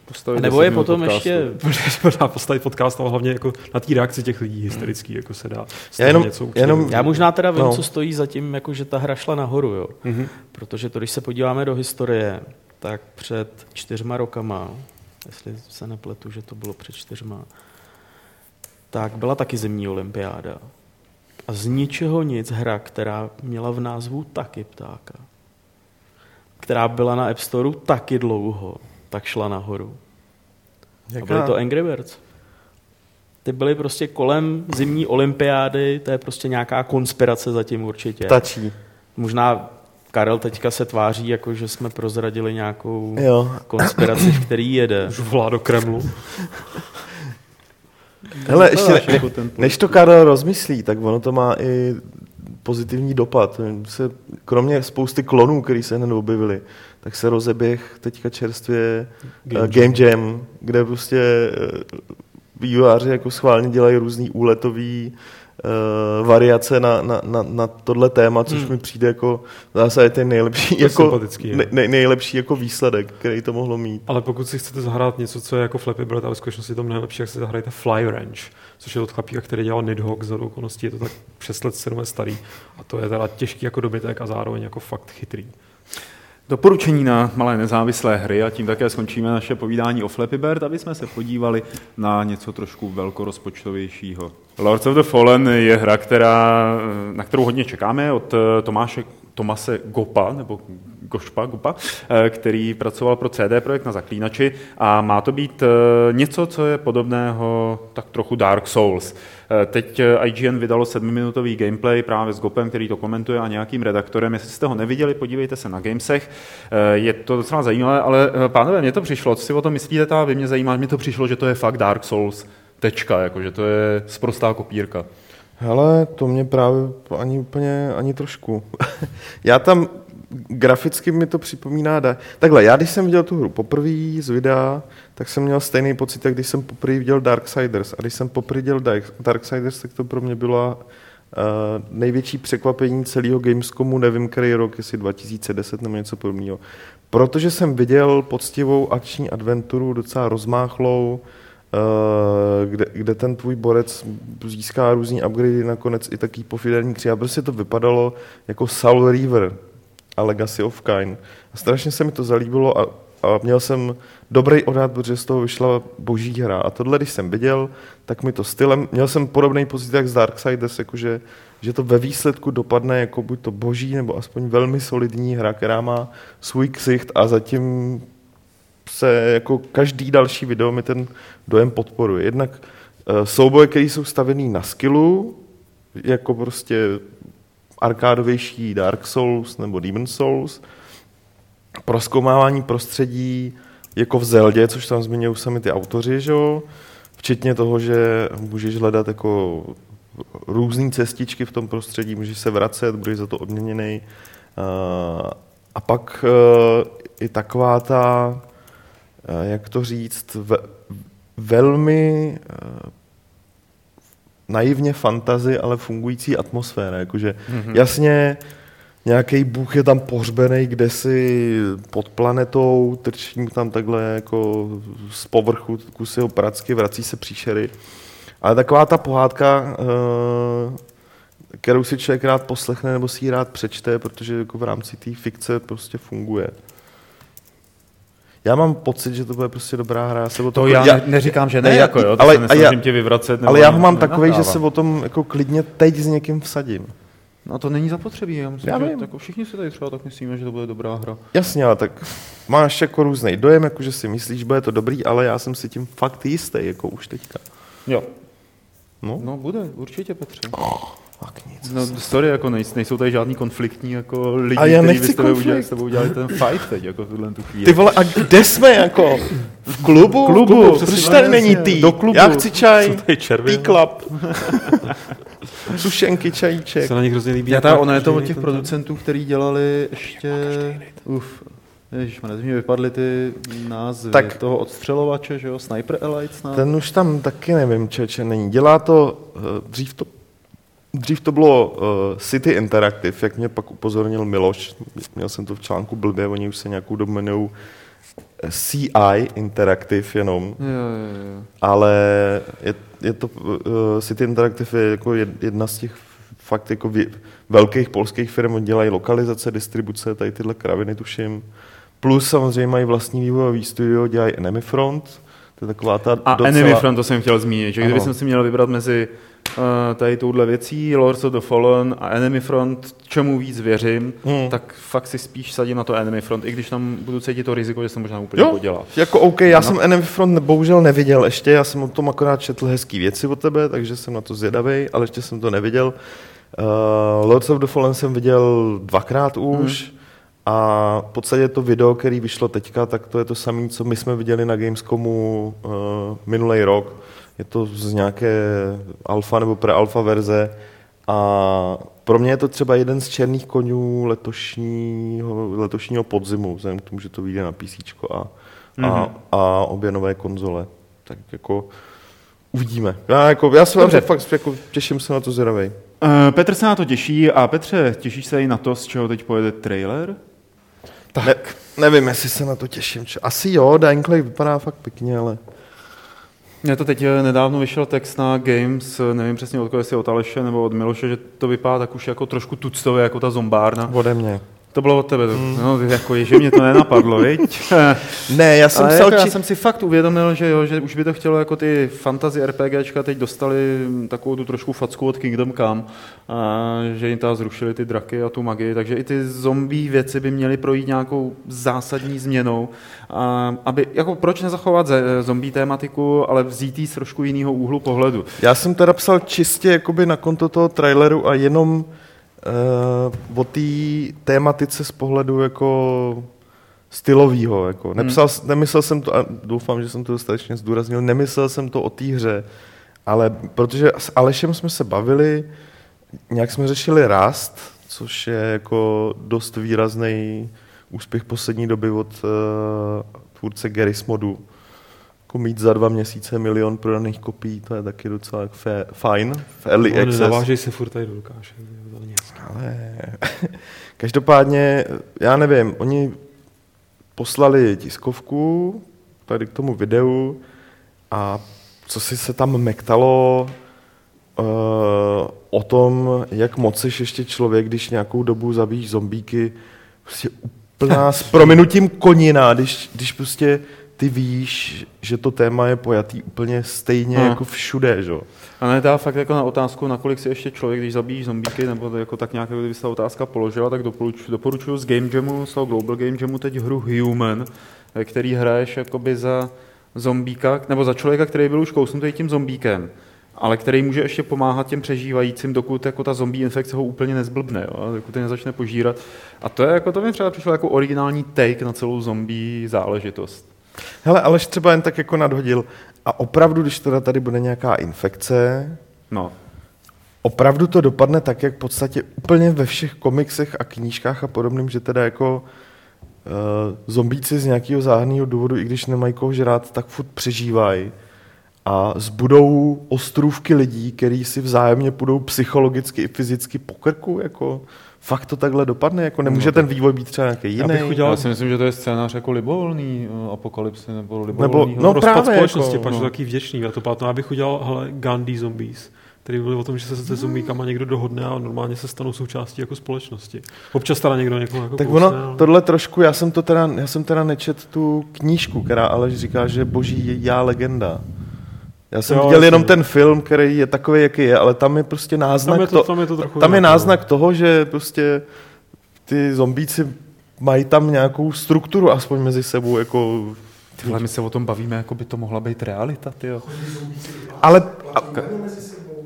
Postavit Nebo je 10 minut potom podcastu. ještě dá postavit podcast, ale hlavně jako na té reakci těch lidí hysterický, jako se dá toho jenom- něco jenom- Já možná teda vím, No. co stojí za tím, jako že ta hra šla nahoru, jo. Mhm. Protože to, když se podíváme do historie, tak před čtyřma rokama, jestli se nepletu, že to bylo před čtyřma, tak byla taky zimní olympiáda. A z ničeho nic hra, která měla v názvu taky ptáka, která byla na App Storeu taky dlouho, tak šla nahoru. A byly to Angry Birds. Ty byly prostě kolem zimní olympiády, to je prostě nějaká konspirace zatím určitě. Tačí. Možná Karel teďka se tváří, jako že jsme prozradili nějakou Jo. konspiraci, v který jede. Už volá do Kremlu. Hele, ještě ne, ne, jako ten než to Karel rozmyslí, tak ono to má i pozitivní dopad. Se, kromě spousty klonů, který se hned objevili, tak se rozeběh teďka čerstvě Game Game, Game Jam, kde prostě eh, vývojáři jako schválně dělají různý úletový uh, variace na, na, na, na tohle téma, což Hmm. mi přijde jako v zásadě ten nejlepší, jako, ne, ne, nejlepší jako výsledek, který to mohlo mít. Ale pokud si chcete zahrát něco, co je jako Flappy Bird a ve skutečnosti je to mnohem lepší, jak si zahrajete Fly Ranch, což je od chlapíka, který dělal Nidhogg za okolností, je to tak 6 let 7 let starý. A to je teda těžký jako dobytek a zároveň jako fakt chytrý. Doporučení na malé nezávislé hry a tím také skončíme naše povídání o Flappy Bird, aby jsme se podívali na něco trošku velkorozpočtovějšího. Lords of the Fallen je hra, která, na kterou hodně čekáme od eh, Tomáše Tomase Gopa, nebo Gošpa, Gopa, eh, který pracoval pro CD Projekt na Zaklínači a má to být eh, něco, co je podobného tak trochu Dark Souls. Eh, Teď IGN vydalo sedmiminutový gameplay právě s Gopem, který to komentuje a nějakým redaktorem. Jestli jste ho neviděli, podívejte se na Gamesech. Je to docela zajímavé, ale pánové, mně to přišlo, co si o tom myslíte, ta vy mě zajímá, mně to přišlo, že to je fakt Dark Souls, tečka, jako, že to je sprostá kopírka. Hele, to mě právě ani úplně, ani trošku. já tam graficky mi to připomíná, da... takhle, já když jsem viděl tu hru poprvé z videa, tak jsem měl stejný pocit, jak když jsem poprvé viděl Darksiders. A když jsem poprvé viděl Dark- Darksiders, tak to pro mě bylo uh, největší překvapení celého Gamescomu, nevím, který rok, jestli 2010 nebo něco podobného. Protože jsem viděl poctivou akční adventuru, docela rozmáchlou, eh, kde, kde ten tvůj borec získá různý upgrady, nakonec i taký pofiderní kři. A prostě to vypadalo jako Soul Reaver a Legacy of Kain. A strašně se mi to zalíbilo a, a měl jsem dobrý odhad, protože z toho vyšla boží hra. A tohle, když jsem viděl, tak mi to stylem, měl jsem podobný pocit jak z Darksiders, jakože že to ve výsledku dopadne jako buď to boží, nebo aspoň velmi solidní hra, která má svůj ksicht a zatím se jako každý další video mi ten dojem podporuje. Jednak uh, souboje, které jsou stavený na skillu, jako prostě arkádovější Dark Souls nebo Demon Souls, proskoumávání prostředí jako v Zeldě, což tam zmiňují sami ty autoři, že jo? včetně toho, že můžeš hledat jako různé cestičky v tom prostředí, můžeš se vracet, budeš za to odměněný. Uh, a pak uh, i taková ta, uh, jak to říct, ve, velmi naivně fantazy, ale fungující atmosféra. Jakože mm-hmm. jasně nějaký bůh je tam pohřbený kdesi pod planetou, trčí mu tam takhle jako z povrchu kusy jeho pracky, vrací se příšery. Ale taková ta pohádka, eh, kterou si člověk rád poslechne nebo si ji rád přečte, protože jako v rámci té fikce prostě funguje. Já mám pocit, že to bude prostě dobrá hra. Já se o To tom- já ne, neříkám, že ne, Ne, jako jo, to ale- ale, se já- nesnažím tě vyvracet. Ale já ho mám takový, že se o tom jako klidně teď s někým vsadím. No to není zapotřebí, já myslím, Já že vím. jako všichni si tady třeba tak myslíme, že to bude dobrá hra. Jasně, ale tak máš jako různý dojem, jako že si myslíš, bude to dobrý, ale já jsem si tím fakt jistý, jako už teďka. Jo. No, No bude, určitě Petře. Fakt nic. No, sorry, jako nejs, nejsou tady žádný konfliktní jako lidi, A já kteří nechci by s tebou udělali, s tebou udělali ten fight teď, jako v tuhle tu chvíli. Ty vole, a kde jsme jako? V klubu? Klubu, Proč přesně, tady jasně. není ty? Do klubu. Já chci čaj. Tady. Tý club. Sušenky, čajíček. Se na nich hrozně líbí. Já jak ta, ono je to od těch producentů, který dělali ještě... Uf, teď mi vypadly ty názvy Tak- toho odstřelovače, že jo, Sniper Elite snad. Ten už tam taky nevím, čeče není. Dělá to, eh, dřív to, dřív to bylo uh, City Interactive, jak mě pak upozornil Miloš, měl jsem to v článku blbě, oni už se nějakou dobu jmenují eh, CI Interactive jenom, Jo, jo, jo. ale je, je to, uh, City Interactive je jako jed- jedna z těch fakt jako vě, velkých polských firm, oni dělají lokalizace, distribuce, tady tyhle kraviny tuším. Plus samozřejmě mají vlastní vývojový studio, dělají Enemy Front, to je taková ta A docela... Enemy Front, to jsem chtěl zmínit, že kdyby jsem si měl vybrat mezi tady touhle věcí, Lords of the Fallen a Enemy Front, čemu víc věřím, Hmm. tak fakt si spíš sadím na to Enemy Front, i když tam budu cítit to riziko, že se možná úplně Jo, podělá. jako OK, já No. jsem Enemy Front bohužel neviděl ještě, já jsem o tom akorát četl hezký věci od tebe, takže jsem na to zvědavý, ale ještě jsem to neviděl. Uh, Lords of the Fallen jsem viděl dvakrát už Hmm. a v podstatě to video, který vyšlo teďka, tak to je to samé, co my jsme viděli na Gamescomu uh, minulý rok. Je to z nějaké alfa nebo pre-alfa verze a pro mě je to třeba jeden z černých konňů letošního, letošního podzimu, vzhledem k tomu, že to vyjde na PC a, a, Mhm. a obě nové konzole. Tak jako uvidíme. Já, jako, já se vám fakt jako, těším se na to zvědavej. Uh, Petr se na to těší a Petře, těšíš se i na to, z čeho teď pojede trailer? Tak. Ne, nevím, jestli se na to těším. či- Asi jo, Dying Light vypadá fakt pěkně, ale Mně to teď eh, nedávno vyšel text na Games, eh, nevím přesně od koho, jestli od Aleše nebo od Miloše, že to vypadá tak už jako trošku tuctově, jako ta zombárna. ode mě. To bylo od tebe, to, no, jako je, že mě to nenapadlo, viď? Ne, já jsem Ale psal, jako já či... jsem si fakt uvědomil, že, jo, že už by to chtělo jako ty fantasy RPGčka teď dostali takovou tu trošku facku od Kingdom Come, a že jim tam zrušili ty draky a tu magii, takže i ty zombie věci by měly projít nějakou zásadní změnou. A, aby, jako proč nezachovat zombie tématiku, ale vzít jí z trošku jiného úhlu pohledu. Já jsem teda psal čistě jakoby na konto toho traileru a jenom uh, o té tématice z pohledu jako stylovýho. Jako. Nepsal, hmm. Nemyslel jsem to, a doufám, že jsem to dostatečně zdůraznil, nemyslel jsem to o té hře, ale protože s Alešem jsme se bavili, nějak jsme řešili Rust, což je jako dost výrazný úspěch poslední doby od uh, tvůrce Garry's modu. Jako mít za dva měsíce milion prodaných kopií, to je taky docela jako fé, fajn v early No, access. Navážej se furt tady do Lukáše. Ale každopádně, já nevím, oni poslali tiskovku tady k tomu videu a co si se tam mektalo uh, o tom, jak moc jsi ještě člověk, když nějakou dobu zabíjíš zombíky, prostě úplná s prominutím konina, když, když prostě ty víš, že to téma je pojatý úplně stejně Hmm. jako všude, že? jo. A nedá fakt jako na otázku, nakolik si ještě člověk, když zabíjíš zombíky, nebo to jako tak nějak, kdyby se ta otázka položila, tak doporučuji, doporučuji z Game Jamu, z toho Global Game Jamu teď hru Human, ve který hraješ jakoby za zombíka, nebo za člověka, který byl už kousnutý tím zombíkem, ale který může ještě pomáhat těm přežívajícím, dokud jako ta zombie infekce ho úplně nezblbne, jo, dokud je nezačne požírat. A to je jako, to mi třeba přišlo jako originální take na celou zombie záležitost. Hele, Aleš třeba jen tak jako nadhodil. A opravdu, když teda tady bude nějaká infekce, No, opravdu to dopadne tak, jak v podstatě úplně ve všech komiksech a knížkách a podobným, že teda jako uh, zombíci z nějakého záhadného důvodu, i když nemají koho žrát, tak furt přežívají a zbudou ostrůvky lidí, který si vzájemně půjdou psychologicky i fyzicky po krku, jako fakt to takhle dopadne, jako nemůže No, ten vývoj být třeba nějaký Já bych jiný. udělal- já si myslím, že to je scénář jako libovolný uh, apokalypsy, nebo Nebo- libovolný no, rozpad právě, společnosti, jako, pak no. taky vděčný. A to potom já bych udělal hele, Gandhi Zombies, který byly o tom, že se se zombíkama někdo dohodne a normálně se stanou součástí jako společnosti. Občas teda někdo někoho jako Tak kousne, ono, ale- tohle trošku, já jsem to teda, já jsem teda nečet tu knížku, která ale říká, že boží je já legenda. Já jsem Jo, jo, viděl jasně. jenom ten film, který je takový, jaký je, ale tam je prostě náznak, Tam je to- tam je to trochu tam je no. náznak toho, že prostě ty zombíci mají tam nějakou strukturu aspoň mezi sebou, jako Tyhle, my se o tom bavíme, jako by to mohla být realita, tyjo. ale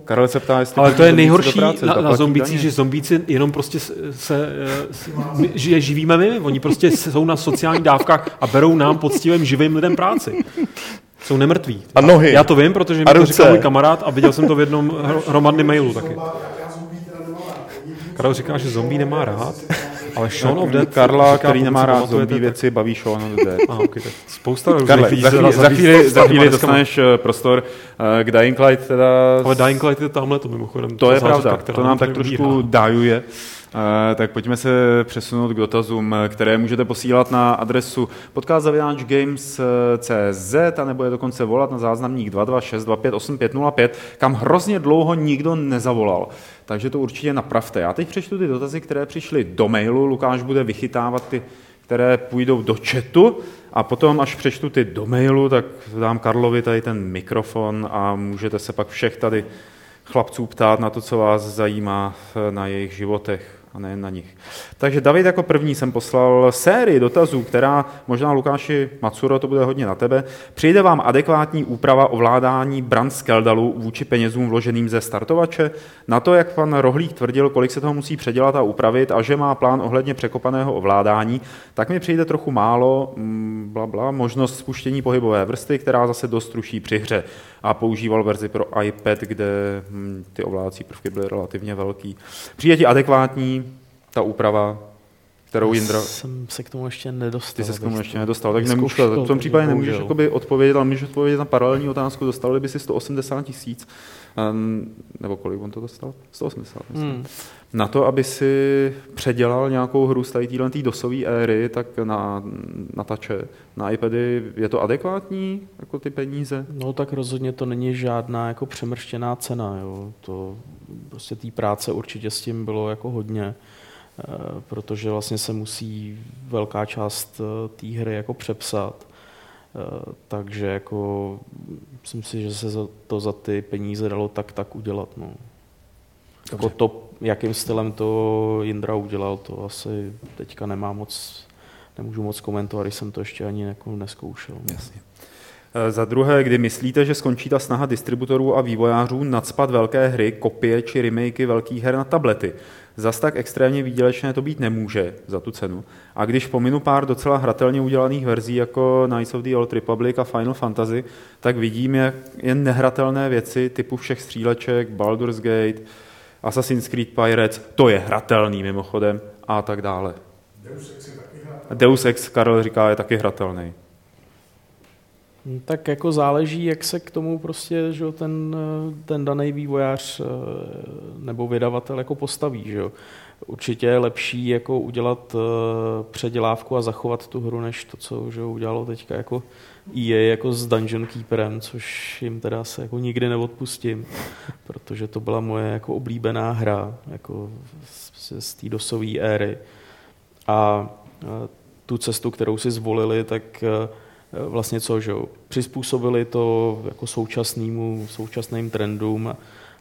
Karel se ptá, jestli Ale to je zombíci nejhorší práce, na, na daně. že zombíci jenom prostě se, se, se my, že je živíme my, oni prostě jsou na sociálních dávkách a berou nám poctivým živým lidem práci. Jsou nemrtví. A nohy. Já to vím, protože mi to říkal můj kamarád a viděl jsem to v jednom hro- hromadném mailu taky. Karel říká, že zombí nemá rád, ale Shaun of Dead Karla, říká, který nemá rád zombí tak- věci, baví Shaun of the Dead. A, okay, tak spousta různých Karle, lidí za chvíli, dá za chvíli, za chvíli dostaneš eh, prostor. Eh, K Dying Light teda... Ale Dying Light je tamhle to mimochodem. To je pravda, to nám tak trošku ubírá. Eh, tak pojďme se přesunout k dotazům, které můžete posílat na adresu podcast.games.cz a nebo je dokonce volat na záznamník 226258505, kam hrozně dlouho nikdo nezavolal. Takže to určitě napravte. Já teď přečtu ty dotazy, které přišly do mailu. Lukáš bude vychytávat ty, které půjdou do chatu a potom, až přečtu ty do mailu, tak dám Karlovi tady ten mikrofon a můžete se pak všech tady chlapců ptát na to, co vás zajímá eh, na jejich životech a nejen na nich. Takže David jako první jsem poslal sérii dotazů, která možná Lukáši Macuro, to bude hodně na tebe. Přijde vám adekvátní úprava ovládání brand Skeldalu vůči penězům vloženým ze startovače? Na to, jak pan Rohlík tvrdil, kolik se toho musí předělat a upravit a že má plán ohledně překopaného ovládání, tak mi přijde trochu málo, mm, bla, bla, možnost spuštění pohybové vrsty, která zase dost ruší při hře. A používal verzi pro iPad, kde hm, ty ovládací prvky byly relativně velký. Přijde ti adekvátní ta úprava, kterou Jindra... Jsem se k tomu ještě nedostal. Ty se k tomu ještě to nedostal, tak nemůžeš, vyzkoušel, v tom případě nemůžeš jakoby odpovědět, ale můžeš odpovědět na paralelní otázku, dostali by si 180 tisíc, um, nebo kolik on to dostal? 180, myslím. Hmm. Na to, aby si předělal nějakou hru z téhle dosové éry, tak na, na tače, na iPady, je to adekvátní, jako ty peníze? No tak rozhodně to není žádná jako přemrštěná cena. Jo. To prostě té práce určitě s tím bylo jako hodně, protože vlastně se musí velká část eh, té hry jako přepsat. Eh, Takže jako myslím si, že se to za ty peníze dalo tak tak udělat. No. Jako to, jakým stylem to Jindra udělal, to asi teďka nemá moc, nemůžu moc komentovat, když jsem to ještě ani jako neskoušel. Jasně. E, Za druhé, kdy myslíte, že skončí ta snaha distributorů a vývojářů nadspat velké hry, kopie či remakey velkých her na tablety? Zas tak extrémně výdělečné to být nemůže za tu cenu. A když pominu pár docela hratelně udělaných verzí jako Knights of the Old Republic a Final Fantasy, tak vidím jak jen nehratelné věci typu všech stříleček, Baldur's Gate, Assassin's Creed Pirates, to je hratelný mimochodem a tak dále. Deus Ex, Karel říká, je taky hratelný. Hm, Tak jako záleží, jak se k tomu prostě že ten, eh, ten daný vývojář eh, nebo vydavatel jako postaví. Že. Určitě je lepší jako udělat eh, předělávku a zachovat tu hru, než to, co že udělalo teďka jako EA jako s Dungeon Keeperem, což jim teda se jako nikdy neodpustím, protože to byla moje jako oblíbená hra jako z, z té dosové éry. A tu cestu, kterou si zvolili, tak vlastně co, že jo, přizpůsobili to jako současnému, současným trendům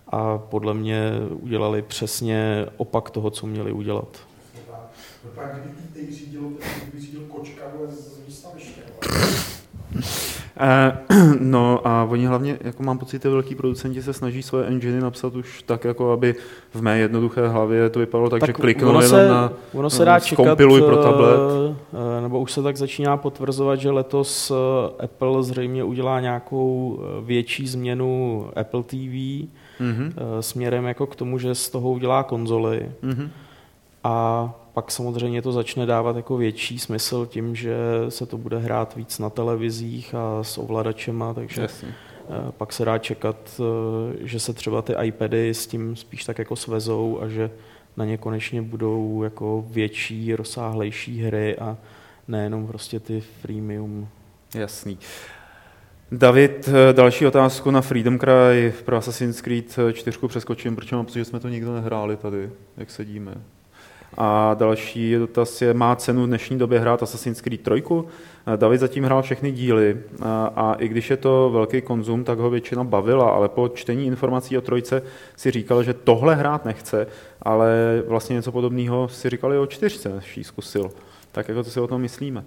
a podle mě udělali přesně opak toho, co měli udělat. Eh, no a oni hlavně, jako mám pocit, ty velký producenti se snaží svoje engine napsat už tak, jako aby v mé jednoduché hlavě to vypadalo tak, tak že kliknu ono jenom se, na ono se dá čekat, zkompiluj pro tablet. eh, nebo už se tak začíná potvrzovat, že letos eh, Apple zřejmě udělá nějakou eh, větší změnu Apple TV Mhm, eh, směrem jako k tomu, že z toho udělá konzoly. mhm. A pak samozřejmě to začne dávat jako větší smysl tím, že se to bude hrát víc na televizích a s ovladačema, takže Jasně. eh, pak se dá čekat, eh, že se třeba ty iPady s tím spíš tak jako svezou a že na ně konečně budou jako větší, rozsáhlejší hry a nejenom prostě ty freemium. Jasný. David, eh, další otázku na Freedom Cry pro Assassin's Creed 4 přeskočím, protože mám pocit, že jsme to nikdo nehráli tady, jak sedíme. A další dotaz je, má cenu v dnešní době hrát Assassin's Creed 3? David zatím hrál všechny díly a, a i když je to velký konzum, tak ho většina bavila, ale po čtení informací o trojce si říkal, že tohle hrát nechce, ale vlastně něco podobného si říkali o čtyřce, než ji zkusil. Tak jako to si o tom myslíme.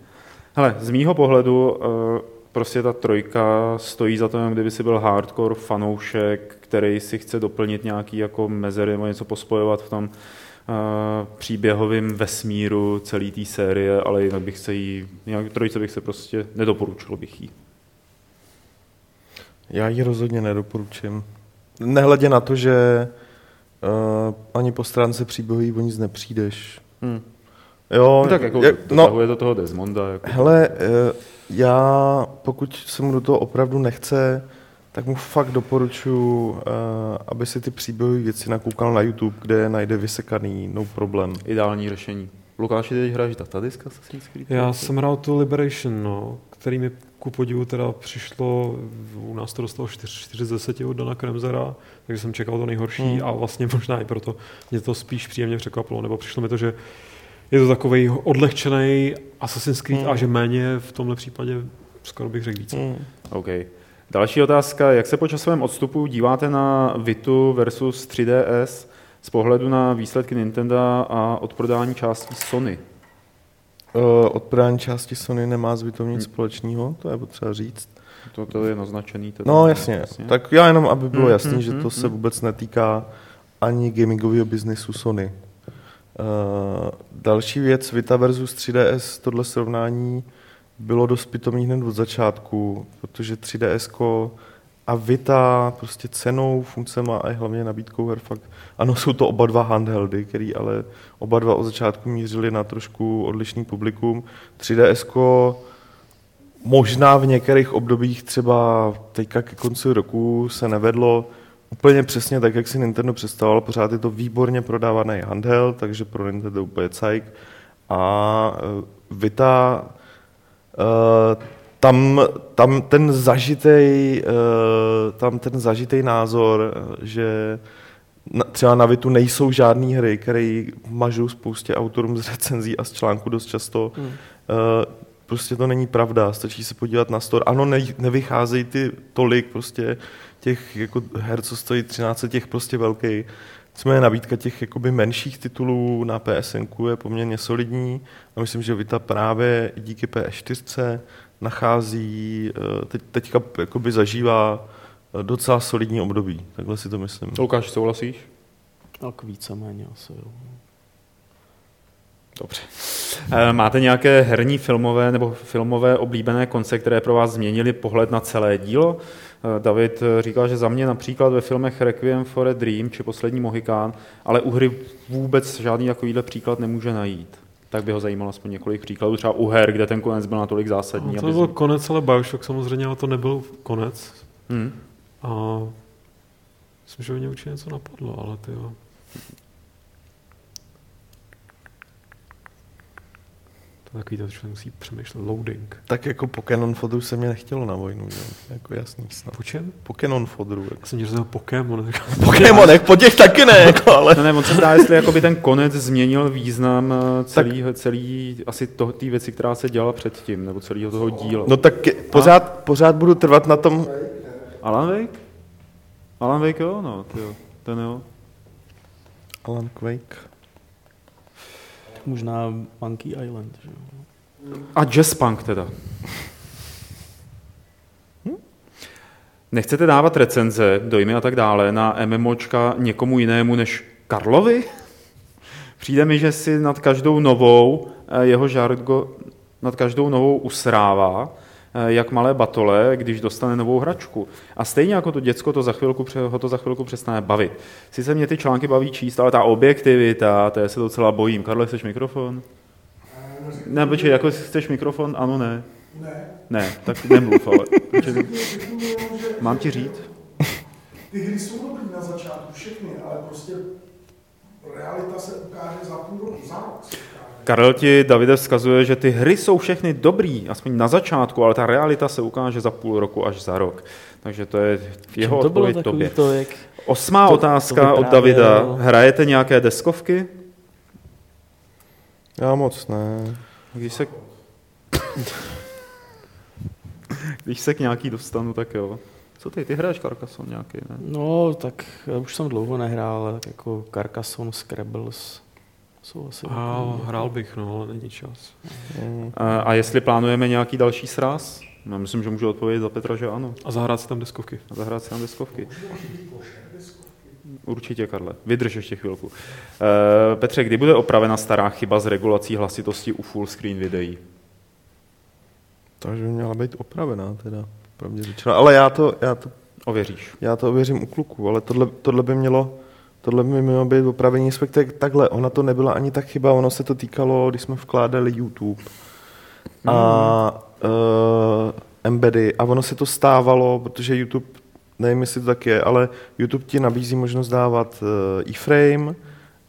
Hele, z mýho pohledu eh, prostě ta trojka stojí za to, kdyby si byl hardcore fanoušek, který si chce doplnit nějaký jako mezery nebo něco pospojovat v tom příběhovým vesmíru celé té série, ale jinak bych se jí, nějak trojce bych se prostě nedoporučil bych jí. Já ji rozhodně nedoporučím. Nehledě na to, že uh, ani po stránce příběhový o nic nepřijdeš. Hmm. Jo, No, tak jako jak- dotahuje to toho Desmonda. Jako. Hele, eh, já pokud se mu do toho opravdu nechce, tak mu fakt doporučuji, eh, aby si ty příběhové věci nakoukal na YouTube, kde je najde vysekaný, no problém. Ideální řešení. Lukáši, ty teď hraješ datadisk Assassin's Creed? Já jsem hrál tu Liberation, no, který mi ku podivu teda přišlo, u nás to dostalo 4, 4 z 10 od Dana Kremzera, takže jsem čekal to nejhorší Hmm. a vlastně možná i proto mě to spíš příjemně překvapilo, nebo přišlo mi to, že je to takový odlehčený Assassin's Creed Hmm. a že méně v tomhle případě skoro bych řekl víc. Hmm. OK. Další otázka. Jak se po časovém odstupu díváte na Vitu versus 3DS z pohledu na výsledky Nintendo a odprodání částí Sony? Uh, odprodání části Sony nemá s Vitou nic Hmm. společného, to je potřeba říct. To, to je naznačený. Teda, No jasně, tak já jenom, aby bylo Hmm, jasný, hmm, že hmm, to se hmm. vůbec netýká ani gamingového biznisu Sony. Uh, další věc, Vita versus 3DS, tohle srovnání bylo dost pitomý hned od začátku, protože 3DS a Vita prostě cenou, funkcema a hlavně nabídkou her fakt. Ano, jsou to oba dva handheldy, který ale oba dva od začátku mířili na trošku odlišný publikum. 3DS možná v některých obdobích třeba teďka ke konci roku se nevedlo úplně přesně tak, jak si Nintendo představoval. Pořád je to výborně prodávaný handheld, takže pro Nintendo úplně cajk. A eh, Vita, tam, tam ten zažitej, eh, tam ten zažitej názor, eh, že třeba na Vitu nejsou žádné hry, které mažou spoustě autorům z recenzí a z článku dost často. Hmm. Prostě to není pravda, stačí se podívat na store. Ano, ne, nevycházejí ty tolik prostě těch jako her, co stojí 13, těch prostě velký. Nicméně nabídka těch jakoby menších titulů na PSN je poměrně solidní a myslím, že Vita právě díky PS4 nachází, eh, teď, teďka jakoby zažívá eh, docela solidní období. Takhle si to myslím. Lukáš, souhlasíš? Tak víceméně asi, jo. Dobře. Eh, Máte nějaké herní filmové nebo filmové oblíbené konce, které pro vás změnily pohled na celé dílo? Eh, David eh, říkal, že za mě například ve filmech Requiem for a Dream či Poslední Mohikán, ale u hry vůbec žádný takovýhle příklad nemůže najít. Tak by ho zajímalo aspoň několik příkladů, třeba u her, kde ten konec byl natolik zásadní. No, to byl z- konec, ale Bioshock samozřejmě, ale to nebyl konec. Hmm. A myslím, že mě určitě něco napadlo, ale ty jo. To je takový, to člověk musí přemýšlet. Loading. Tak jako Pokémon fodru se mě nechtělo na vojnu, že? jo? jako jasný snad. Po čem? Pokémon fodru. Jako. Já jsem měl Pokémon. Pokémonech, po těch taky ne, jako, ale... No ne, on se ptá, jestli jakoby ten konec změnil význam eh, celý, celý asi to, té věci, která se dělala předtím, nebo celého toho díla. No tak ke- pořád, pořád budu trvat na tom, Alan Wake? Alan Wake jo, no, ty jo, ten jo. Alan Quake. Možná Monkey Island, že. A Jazzpunk teda. Nechcete dávat recenze, dojmy a tak dále na MMOčka někomu jinému než Karlovi? Přijde mi, že si nad každou novou eh, jeho žargo, nad každou novou usrává, jak malé batole, když dostane novou hračku. A stejně jako to děcko to za chvilku, ho to za chvilku přestane bavit. Sice mě ty články baví číst, ale ta objektivita, to se docela bojím. Karle, chceš mikrofon? Ne, počkej, jako chceš mikrofon, ano, ne. Ne, Ne, tak nemluv, ale. Mám ti říct? ty hry jsou dobrý na začátku všechny, ale prostě realita se ukáže za půl roku, za rok. Karel ti, Davide, vzkazuje, že ty hry jsou všechny dobrý, aspoň na začátku, ale ta realita se ukáže za půl roku až za rok. Takže to je jeho to bylo odpověď tobě. takový to, jak... Osmá to- otázka to od. Davida. Hrajete nějaké deskovky? Já moc ne. Když se... Když se k nějaký dostanu, tak jo. Co ty, ty hraješ Carcassonne nějaký, ne? No, tak já už jsem dlouho nehrál, ale tak jako Carcassonne, Scrabbles jsou asi... A hrál bych, no, ale není čas. A, a jestli plánujeme nějaký další sraz? No, myslím, že můžu odpovědět za Petra, že ano. A zahrát si tam deskovky. A zahrát si na deskovky. Určitě, Karle. Vydrž ještě chvilku. Uh, Petře, kdy bude opravena stará chyba s regulací hlasitosti u full screen videí? Takže by měla být opravená teda, pravdě řečeno. Ale já to, já to, Ověříš. já to ověřím u kluků, ale tohle, tohle by mělo, tohle by mělo být opravení, respektive takhle, ona to nebyla ani tak chyba, ono se to týkalo, když jsme vkládali YouTube a uh, embedy a ono se to stávalo, protože YouTube, nevím, jestli to tak je, ale YouTube ti nabízí možnost dávat uh, iframe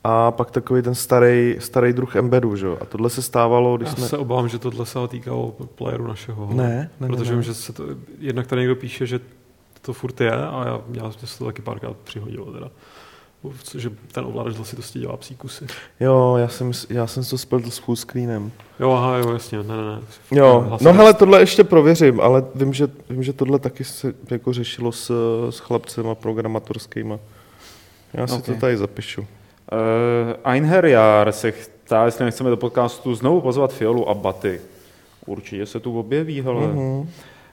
a pak takový ten starý, starý druh embedu, že? jo? A tohle se stávalo, když Já jsme... se obávám, že tohle se týkalo playeru našeho. Ne, ne, Protože ne, vím, ne. že se to, jednak tady někdo píše, že to furt je a já, já se to taky párkrát přihodilo teda. Že ten ovladač hlasitosti dělá psí kusy. Jo, já jsem, já jsem to spletl s full screenem. Jo, aha, jo, jasně, ne, ne, ne. Jo, no hele, tohle ještě prověřím, ale vím, že, vím, že tohle taky se jako řešilo s, s chlapcema programátorskýma. Já si Ok. to tady zapíšu. Uh, Einherjar se ptá, jestli nechceme do podcastu znovu pozvat Fiolu a Baty. Určitě se tu objeví, hele. Mhm.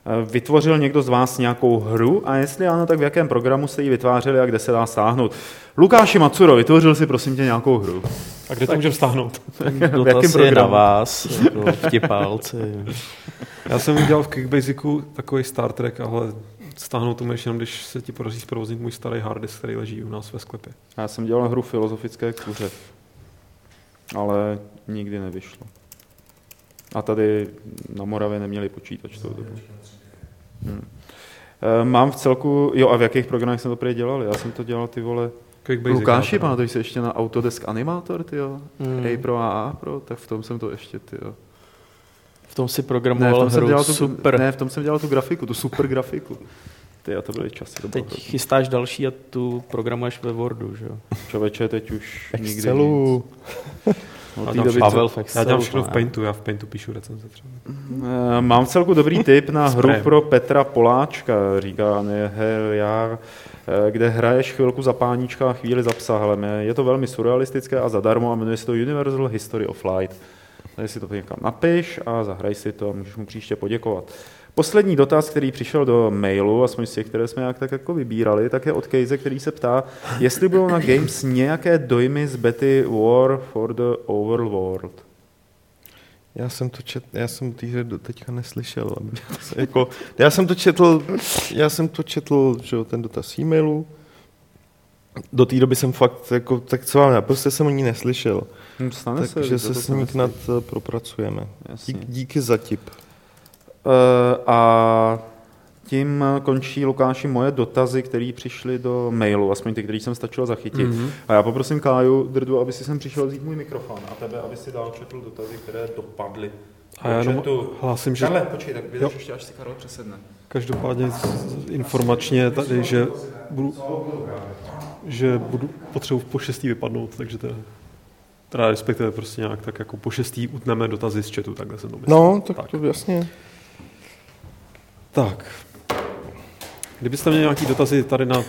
Eh, Vytvořil někdo z vás nějakou hru a jestli ano, tak v jakém programu jste ji vytvářeli a kde se dá stáhnout? Lukáši Macuro, vytvořil si prosím tě nějakou hru. A kde to můžeme stáhnout? jakém Dotaz je na programu? vás, jako vtipálci. Já jsem udělal v Kickbasicu takový Star Trek, ale stáhnout to můžeš jenom, když se ti podaří zprovoznit můj starý hard disk, který leží u nás ve sklepě. Já jsem dělal hru filozofické kuře, ale nikdy nevyšlo. A tady na Moravě neměli počítač tou dobu. Hmm. Mám v celku, jo a v jakých programech jsem to prý dělal? Já jsem to dělal ty vole. Quickbasic. Lukáši, já teda. pamatuješ se ještě na Autodesk Animator, ty jo? Hmm. A Pro a A Pro, tak v tom jsem to ještě, ty jo. V tom si Ne, v programoval tom jsem hru, dělal tu, super. ne, v tom jsem dělal tu grafiku, tu super grafiku. Ty jo, to byly časy. To Teď chystáš další a tu programuješ ve Wordu, že jo? Člověče, teď už nikdy Excelu. nic. Od A té tam doby, Pavel co- v Já dělám všechno v ne? Paintu, já v Paintu píšu recenze třeba. Eh, Mám celku dobrý tip na hru pro Petra Poláčka, říká Neher, kde hraješ chvilku za páníčka a chvíli za psa. Je to velmi surrealistické a zadarmo a jmenuje se to Universal History of Light. Tady si to někam napiš a zahraj si to a můžeš mu příště poděkovat. Poslední dotaz, který přišel do mailu, aspoň z těch, které jsme nějak tak jako vybírali, tak je od Kejze, který se ptá, jestli budou na Games nějaké dojmy z bety War for the Overworld. Já jsem to čet, já jsem té hře teďka neslyšel. aby jako, já jsem to četl, já jsem to četl, že jo, ten dotaz e-mailu. Do té doby jsem fakt, jako, tak co vám, já prostě jsem o ní neslyšel. Hm, Stane se, Takže to se to s ní nestane. snad eh, propracujeme. Jasně. Dík, díky za tip. Eh, A tím končí, Lukáši, moje dotazy, které přišly do mailu, aspoň ty, které jsem stačil zachytit. Mhm. Mm-hmm. A já poprosím Káju, Drdu, aby si sem přišel vzít můj mikrofon a tebe, aby si dál četl dotazy, které dopadly. A já jenom hlásím, že Karle, počkej, tak vydrž ještě, až si Karel přesedne. každopádně informačně tady, že budu, že budu potřebuji po šestý vypadnout, takže to je, teda respektive prostě nějak tak jako po šestý utneme dotazy z chatu, takhle jsem to myslel. No, tak, tak. to jasně. Tak. Kdybyste měli nějaký dotazy tady na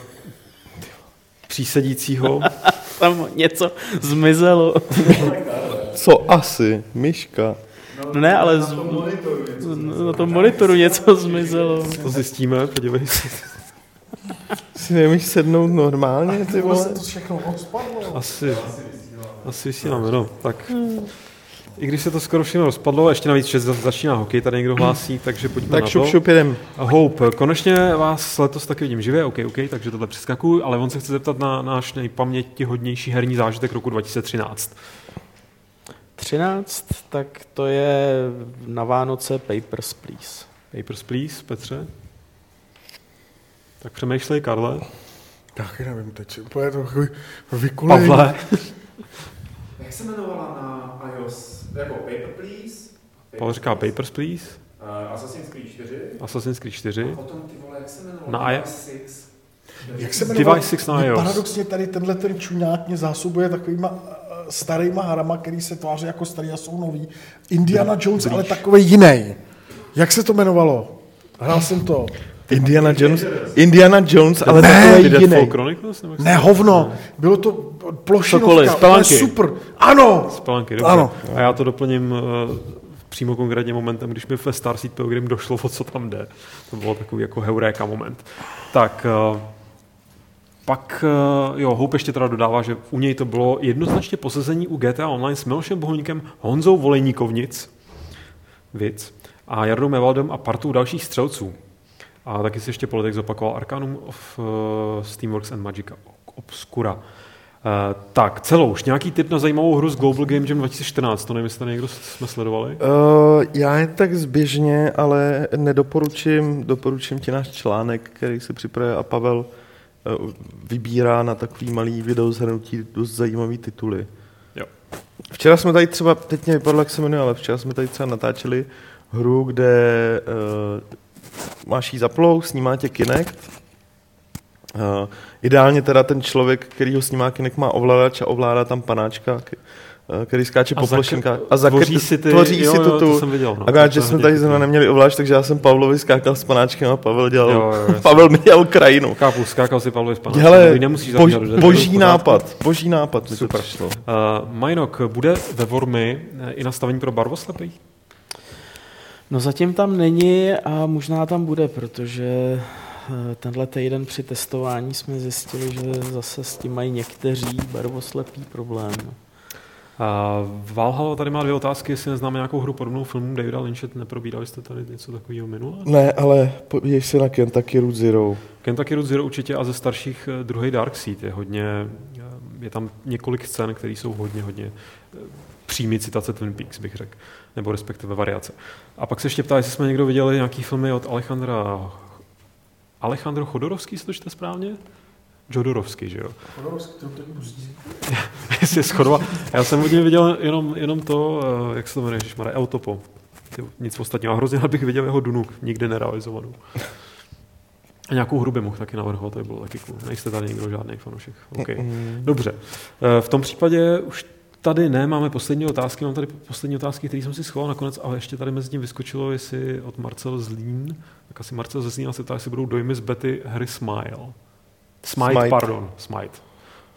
přísedícího, Tam něco zmizelo. Co asi? Myška. No ne, ale z... na tom monitoru něco zmizelo. to zjistíme, podívej se. Si nemůžeš sednout normálně, ty vole? to všechno. Asi, asi vysíláme, no. Tak. I když se to skoro všechno rozpadlo, a ještě navíc, že za- začíná hokej, tady někdo hlásí, takže pojďme Tak na šup, to. šup, jedem. Hope, konečně vás letos taky vidím živě, OK, OK, takže tohle přeskakuju, ale on se chce zeptat na náš nejpamětihodnější herní zážitek roku 2013. 13, tak to je na Vánoce Papers, Please. Papers, please, Petře. Tak přemýšlej, Karle. Taky nevím, teď úplně to takový vykulej. Pavle. Jak se jmenovala na iOS? Jako Paper Please. Pavel říká Papers, Please. Uh, Assassin's Creed 4. Assassin's Creed 4. Potom ty vole, jak se jmenovalo? Na I- Device 6. Jak se jmenoval? Device 6 na iOS. Paradoxně tady tenhle ten čuňák mě zásobuje takovýma eh, starýma hrama, který se tváří jako starý a jsou nový. Indiana Jones, ale takový jiný. Jak se to jmenovalo? Hrál jsem to. Indiana Jones, Indiana Jones, ale Ne, takový jiný. Chronicles? Ne, hovno. Bylo to plošinovka. Cokoliv, to je super. Ano. Spelunky, dobře. Ano. A já to doplním uh, přímo konkrétně momentem, když mi ve Starseed Pilgrim došlo, o co tam jde. To bylo takový jako heuréka moment. Tak, uh, pak, uh, jo, Hope ještě teda dodává, že u něj to bylo jednoznačně posazení u GTA Online s Milošem Bohulníkem, Honzou Volejníkovnic, Vic, a Jardou Mevaldem a partou dalších střelců. A taky si ještě politik zopakoval Arcanum of uh, Steamworks and Magica Obscura. Uh, tak, celou už nějaký tip na zajímavou hru z Global Game Jam 2014, to nevím, jestli někdo jsme sledovali. Uh, já jen tak zběžně, ale nedoporučím, doporučím ti náš článek, který si připravuje a Pavel uh, vybírá na takový malý video zhrnutí dost zajímavý tituly. Jo. Včera jsme tady třeba, teď mě vypadlo, jak se jmenuje, ale včera jsme tady třeba natáčeli hru, kde uh, máš jí zaplou, snímá tě Kinect. Uh, ideálně teda ten člověk, který ho snímá Kinect, má ovladač a ovládá tam panáčka, eh, který skáče A po plošinkách. A zakr- tvoří si ty- tvoří jo, si jo, tu, to tu. jsem viděl, no. Akorát, To že jsme tady zrovna neměli ovladač, takže já jsem Pavlovi skákal s panáčkem a Pavel dělal, Jo, jo. Pavel měl krajinu. Chápu, skákal si Pavlovi z pana. Hele, nemusíš bož, boží nápad, boží nápad mi to Super. Uh, Majnok, bude ve Vormy eh, i nastavení pro barvoslepý? No zatím tam není a možná tam bude, protože eh, tenhle týden při testování jsme zjistili, že zase s tím mají někteří barvoslepý problém. Uh, Valhalla tady má dvě otázky, jestli neznáme nějakou hru podobnou filmu Davida Lynche, neprobírali jste tady něco takového minule? Ne, ale podívej se na Kentucky Route Zero. Kentucky Route Zero určitě a ze starších eh, druhý Dark Seed je hodně, eh, je tam několik scén, které jsou hodně, hodně eh, přímý citace Twin Peaks, bych řekl, nebo respektive variace. A pak se ještě ptá, jestli jsme někdo viděli nějaký filmy od Alejandra Alejandro Chodorovský, se to čte správně? Jodorovský, že jo? Jestli je schodova. Já jsem od něj viděl jenom, jenom to, eh, jak se to jmenuje, Ježišmarja, Eutopo. Ty, nic ostatního. A hrozně rád bych viděl jeho Dunu, nikdy nerealizovanou. A nějakou hru by mohl taky navrhovat, to by bylo taky cool. Nejste tady někdo žádný fanoušek. Okay. Dobře. Eh, V tom případě už tady ne, máme poslední otázky, mám tady poslední otázky, které jsem si schoval nakonec, ale ještě tady mezi tím vyskočilo, jestli od Marcel Zlín, tak asi Marcel ze Zlína se ptá, jestli budou dojmy z Betty hry Smile. Smite, Smite. pardon, Smite.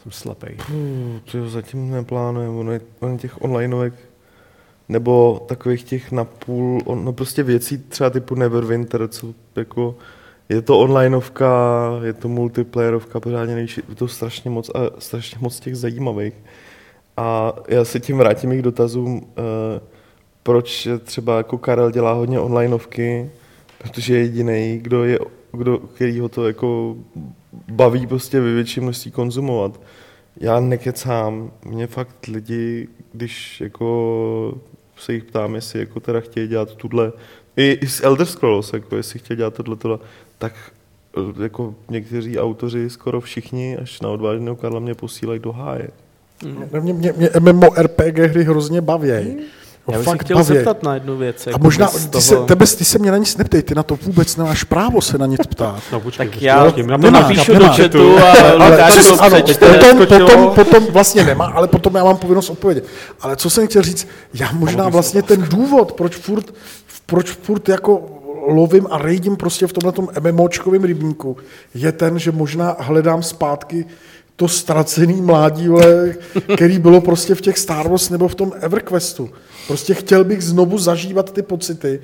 Jsem slepej. To jo, zatím neplánujeme, ono ono těch onlineovek nebo takových těch napůl, on, no prostě věcí třeba typu Neverwinter, co jako je to onlineovka, je to multiplayerovka, pořádně nejší, je to strašně moc a strašně moc těch zajímavých. A já se tím vrátím i k dotazům, eh, proč třeba jako Karel dělá hodně onlineovky, protože je jediný, kdo je, kdo, který ho to jako baví prostě ve větší množství konzumovat. Já nekecám, mě fakt lidi, když jako se jich ptám, jestli jako teda chtějí dělat tuhle, i, i z Elder Scrolls, jako jestli chtějí dělat tohle, tohle, tak eh, jako někteří autoři, skoro všichni, až na odvážného Karla mě posílají do háje. Mě, mě, mě MMORPG hry hrozně bavějí. Já bych se chtěl zeptat na jednu věc. A jako možná, z ty se, tebe, ty se mě na nic neptej, ty na to vůbec nemáš právo se na nic ptát. No, počkej, Tak já na to nemá, napíšu nemá. do chatu a Ale Lukáš přes, to ano, přečte. potom, potom, potom vlastně nemá, ale potom já mám povinnost odpovědět. Ale co jsem chtěl říct, já možná vlastně ten důvod, proč furt, proč furt jako lovím a rejdím prostě v tomhle MMOčkovém rybníku, je ten, že možná hledám zpátky to ztracený mládí, vole, který bylo prostě v těch Star Wars nebo v tom EverQuestu. Prostě chtěl bych znovu zažívat ty pocity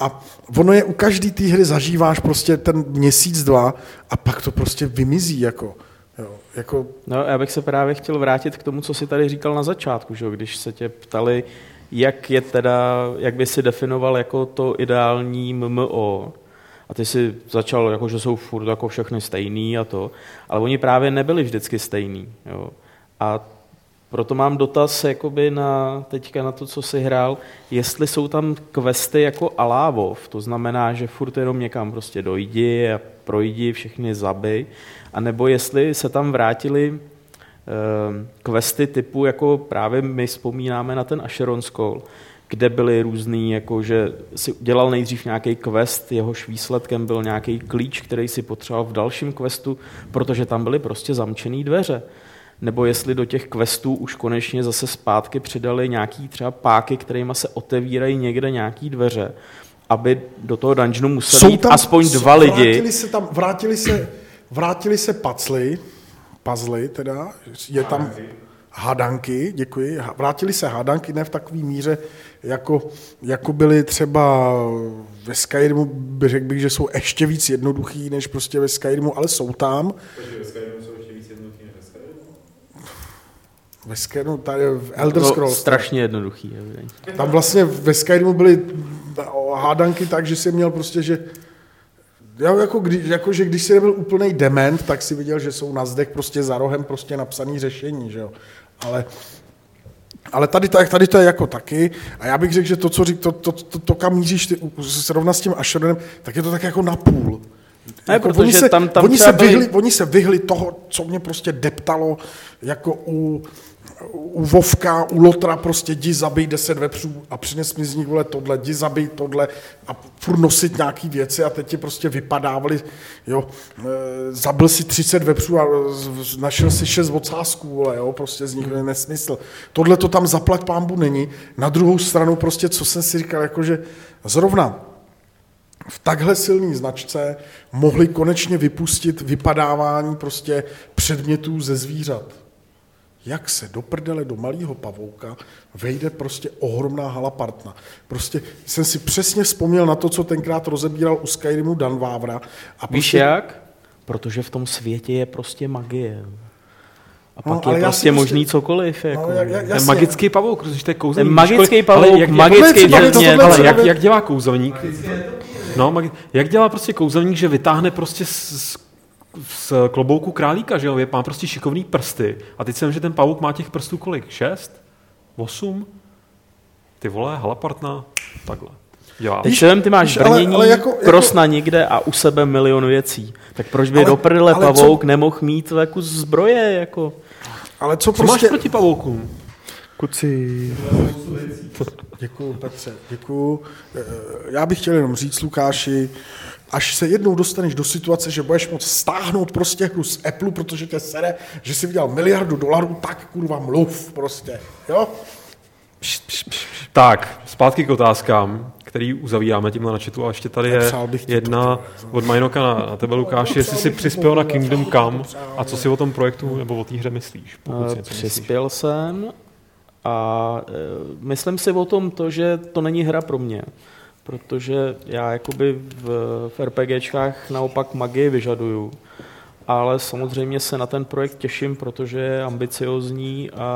a ono je u každé té hry zažíváš prostě ten měsíc, dva a pak to prostě vymizí jako. Jo, jako No, já bych se právě chtěl vrátit k tomu, co jsi tady říkal na začátku, že? když se tě ptali, jak je teda, jak by si definoval jako to ideální MMO. A ty si začal, jako, že jsou furt jako všechny stejný a to, ale oni právě nebyli vždycky stejný. Jo. A proto mám dotaz jakoby na, teďka na to, co jsi hrál, jestli jsou tam questy jako alávov, to znamená, že furt jenom někam prostě dojdi a projdi, všechny zabij, anebo jestli se tam vrátili questy typu, jako právě my vzpomínáme na ten Asheron Skull, kde byly různý, jako že si dělal nejdřív nějaký quest, jehož výsledkem byl nějaký klíč, který si potřeboval v dalším questu, protože tam byly prostě zamčené dveře. Nebo jestli do těch questů už konečně zase zpátky přidali nějaký třeba páky, kterými se otevírají někde nějaký dveře, aby do toho dungeonu museli jít aspoň dva lidi. Vrátili se tam, vrátili se, vrátili se pacly, puzzly teda, je tam hádanky, děkuji, vrátili se hádanky, ne v takové míře, jako, jako byly třeba ve Skyrimu, by řekl bych, že jsou ještě víc jednoduchý, než prostě ve Skyrimu, ale jsou tam. Takže ve Skyrimu jsou ještě víc jednoduchý než ve Skyrimu? Ve Skyrimu, tady v Elder No, Scrolls. strašně jednoduchý. evidentně. Tam vlastně ve Skyrimu byly hádanky tak, že jsi měl prostě, že já jako, kdy, jako, že když jsi nebyl úplný dement, tak si viděl, že jsou na zdech prostě za rohem prostě napsaný řešení, že jo. Ale, ale tady, tady, tady to je jako taky. A já bych řekl, že to, co řík, to, to, to, to kam míříš ty, zrovna s tím Asheronem, tak je to tak jako napůl. Ne, Jako protože oni, se, tam- tam oni, se byli- vyhli, oni se vyhli toho, co mě prostě deptalo, jako u, u Vovka, u Lotra prostě jdi zabij deset vepřů a přines mi z nich vole tohle, jdi zabij tohle a furt nosit nějaký věci a teď ti prostě vypadávali, jo, e, zabil si 30 vepřů a našel si 6 ocásků, vole, jo, prostě z nich je nesmysl. Tohle to tam zaplať pámbu není. Na druhou stranu prostě, co jsem si říkal, jakože zrovna v takhle silné značce mohli konečně vypustit vypadávání prostě předmětů ze zvířat. Jak se do prdele do malého pavouka vejde prostě ohromná halapartna. Prostě jsem si přesně vzpomněl na to, co tenkrát rozebíral u Skyrimu Dan Vávra. A Víš prostě, jak? Protože v tom světě je prostě magie. A No, pak ale je já prostě si prostě- možný cokoliv. Jako. No, jak, jak, Ten jasně. magický pavouk, protože to je kouzelník. Ten magický pavouk, jak, magický je- je- předmět. je- ale jak, jak dělá kouzelník? No, magi- jak dělá prostě kouzelník, že vytáhne prostě z, z, klobouku králíka, že jo? Je, má prostě šikovný prsty. A teď jsem, že ten pavouk má těch prstů kolik? Šest? Osm? Ty vole, halapartna, takhle. Dělá. Teď jsem, ty máš víš, ale- brnění, ale jako- jako- kros na nikde a u sebe milion věcí. Tak proč by Ale- do prdele ale co- pavouk nemohl mít jako zbroje? Jako? Ale co Co máš prostě... proti pavoukům? Kuci. Děkuju, Petře, děkuju. Eh, Já bych chtěl jenom říct, Lukáši, až se jednou dostaneš do situace, že budeš moct stáhnout prostě hru z Apple, protože tě sere, že jsi vydělal miliardu dolarů, tak kurva mluv prostě, jo? Tak, zpátky k otázkám, který uzavíráme tímhle na chatu. A ještě tady je jedna od Majnoka na, na tebe, Lukáši, jestli jsi přispěl na Kingdom Come a co si o tom projektu nebo o té hře myslíš, pokud si Eh, něco myslíš. Přispěl jsem a eh, myslím si o tom to, že to není hra pro mě. Protože já jakoby v, v RPGčkách naopak magii vyžaduju. Ale samozřejmě se na ten projekt těším, protože je ambiciozní a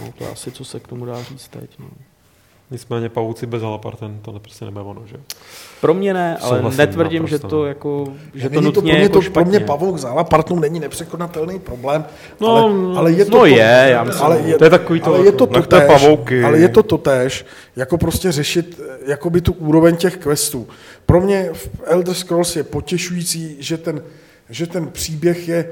no, to asi co se k tomu dá říct teď. No. Nicméně pavouci bez halaparten, to prostě nebude ono, že? Pro mě ne, ale Souhlasím netvrdím, že to no. jako, že to Není nutně pro mě, jako to, pro špatně. mě pavouk zála partnou není nepřekonatelný problém, No, ale, ale je to no to, je, já myslím, ale je, to je takový to, ale je to jako, nechte totéž, pavouky. ale je to totéž, jako prostě řešit eh, jakoby tu úroveň těch questů. Pro mě v Elder Scrolls je potěšující, že ten, že ten příběh je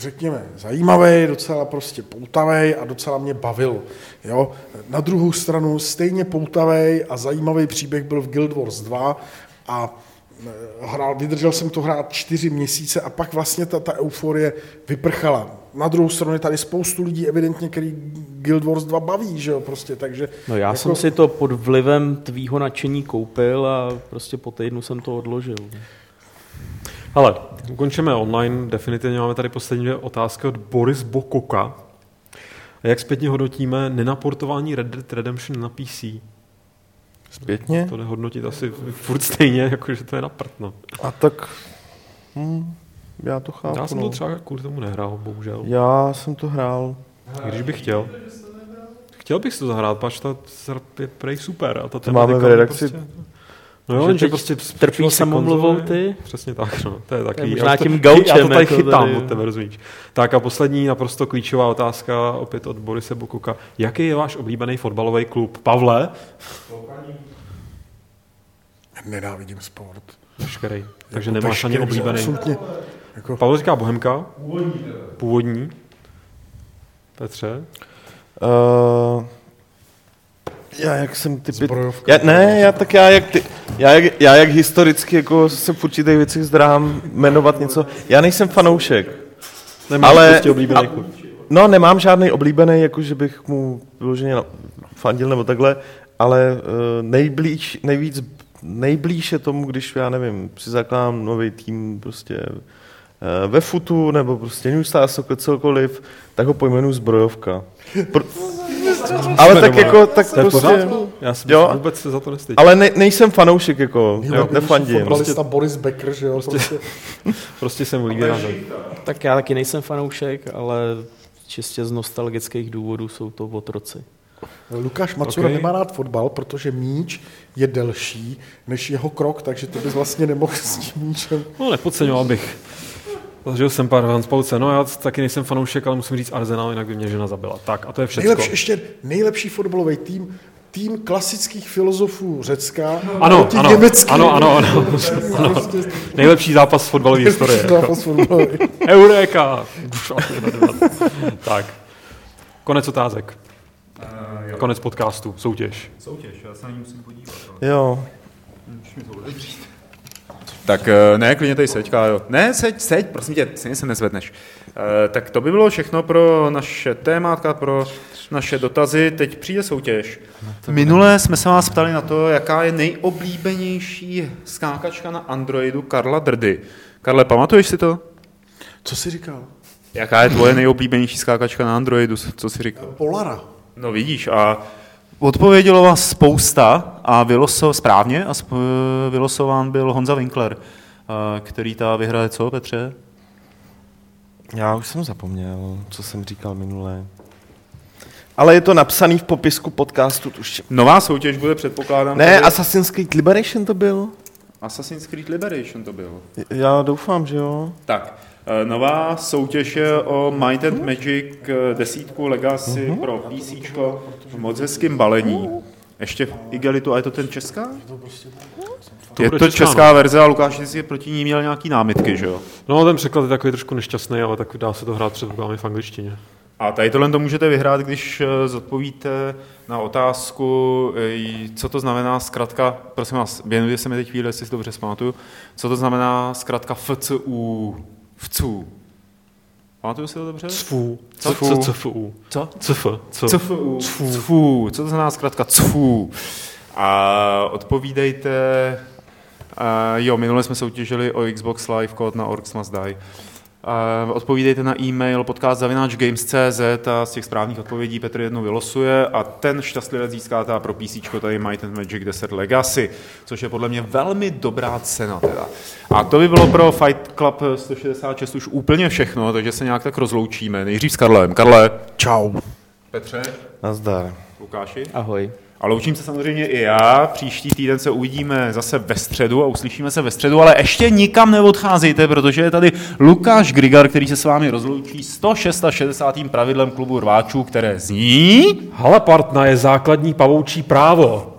řekněme, zajímavý, docela prostě poutavý a docela mě bavil. Jo? Na druhou stranu stejně poutavý a zajímavý příběh byl v Guild Wars 2 a eh, hrál, vydržel jsem to hrát čtyři měsíce a pak vlastně ta, ta euforie vyprchala. Na druhou stranu je tady spoustu lidí evidentně, který Guild Wars 2 baví, že jo, prostě, takže... No já jako... jsem si to pod vlivem tvýho nadšení koupil a prostě po týdnu jsem to odložil. Ale ukončíme online, definitivně máme tady poslední dvě otázky od Boris Bokoka. Jak zpětně hodnotíme nenaportování Red Dead Redemption na PC? Zpětně? To jde hodnotit asi furt stejně, jako že to je na prd, no. A tak... Hm, já to chápu. Já jsem no. to třeba kvůli tomu nehrál, bohužel. Já jsem to hrál. Když bych chtěl. Chtěl bych si to zahrát, pač ta je prej super. A ta To máme v redakci. Prostě, no jo, Že jenže teď prostě trpí samomluvou ty? Přesně tak, no. To je takový. možná já to, tím já gaučem to tady jako chytám tady. od tebe, rozumíš. Tak a poslední naprosto klíčová otázka opět od Borise Bokuka. Jaký je váš oblíbený fotbalový klub? Pavle? Nenávidím sport. Veškerý. Takže Jako nemáš ani oblíbený. Absolutně. Jako, Pavel říká Bohemka. Původní. Petře? Uh, já jak jsem typy... Já, ne, já tak já jak, ty, já, jak, já jak historicky jako se v určitých věcech zdrám jmenovat něco. Já nejsem fanoušek. Nemáš Ale- prostě oblíbený klub. No, nemám žádný oblíbený, jako že bych mu vyloženě fandil nebo takhle, ale uh, nejblíž, nejvíc, nejblíž je tomu, když, já nevím, si zakládám nový tým prostě uh, ve futu nebo prostě New Star Soccer, cokoliv, tak ho pojmenuji zbrojovka. Pro, ale tak jako, tak To je v prostě, pořádku? Já si Jo. vůbec se za to nestydím. ale ne, nejsem fanoušek, jako, Jo, nefandím. Fotbalista Boris Becker, že jo? Prostě. Prostě jsem líbí na Tak já taky nejsem fanoušek, ale čistě z nostalgických důvodů jsou to otroci. Lukáš Macura Ok. nemá rád fotbal, protože míč je delší než jeho krok, takže ty bys vlastně nemohl s tím míčem. No, nepodceňoval bych. Zažil jsem pár Hanspauce. No, já taky nejsem fanoušek, ale musím říct Arsenal, jinak by mě žena zabila. Tak, a to je všechno. Nejlepší, ještě nejlepší fotbalový tým, tým klasických filozofů Řecka Ano, ano, německým. ano, ano, ano, ano. Nejlepší zápas fotbalové historie. Zápas fotbalový. Eureka! tak, konec otázek. Konec podcastu, soutěž. Soutěž, já se na ní musím podívat. Jo, Tak eh, ne, klidně tady seď, Kájo. Ne, seď, seď, prosím tě, stejně se nezvedneš. Eh, Tak to by bylo všechno pro naše témátka, pro naše dotazy. Teď přijde soutěž. Minule jsme se vás ptali na to, jaká je nejoblíbenější skákačka na Androidu Karla Drdy. Karle, pamatuješ si to? Co jsi říkal? Jaká je tvoje nejoblíbenější skákačka na Androidu? Co jsi říkal? Polara. No vidíš, a odpovědělo vás spousta a vyloso, správně a sp, vylosován byl Honza Winkler, a který ta vyhraje co, Petře? já už jsem zapomněl, co jsem říkal minule. Ale je to napsaný v popisku podcastu, tuším. Nová soutěž bude, předpokládám. Ne, tady- Assassin's Creed Liberation to byl? Assassin's Creed Liberation to bylo. Já doufám, že jo. Tak, eh, nová soutěž je o Might and Magic eh, desítku Legacy pro PC v moc hezkým balení. Ještě v Igelitu, a je to ten česká? To je to česká, česká verze a Lukáš ty si proti ní měl nějaký námitky, že jo? No, ten překlad je takový trošku nešťastný, ale tak dá se to hrát před problémy v angličtině. A tady tohle to můžete vyhrát, když eh, zodpovíte na otázku, eh, co to znamená zkrátka, prosím vás, věnujte se mi teď chvíli, jestli si dobře zpamatuju, co to znamená zkrátka FCU, FCU. Pamatuju si to dobře? Cfu. Co? Co? CFU. Co? CF. Co? CFU. CFU. Co to znamená zkrátka CFU? A odpovídejte, uh, jo, minule jsme soutěžili o Xbox Live kód na Orcs Must Die. Odpovídejte na e-mail podcast.games.cz a z těch správných odpovědí Petr jednou vylosuje a ten šťastlivec získá teda pro PC tady Might and Magic 10 Legacy, což je podle mě velmi dobrá cena teda. A to by bylo pro Fight Club 166 už úplně všechno, takže se nějak tak rozloučíme. Nejdřív s Karlem. Karle. Čau. Petře. Nazdar. Lukáši. Ahoj. A loučím se samozřejmě i já. Příští týden se uvidíme zase ve středu a uslyšíme se ve středu, ale ještě nikam neodcházejte, protože je tady Lukáš Grigar, který se s vámi rozloučí 166. pravidlem klubu rváčů, které zní... Halepartna je základní pavoučí právo.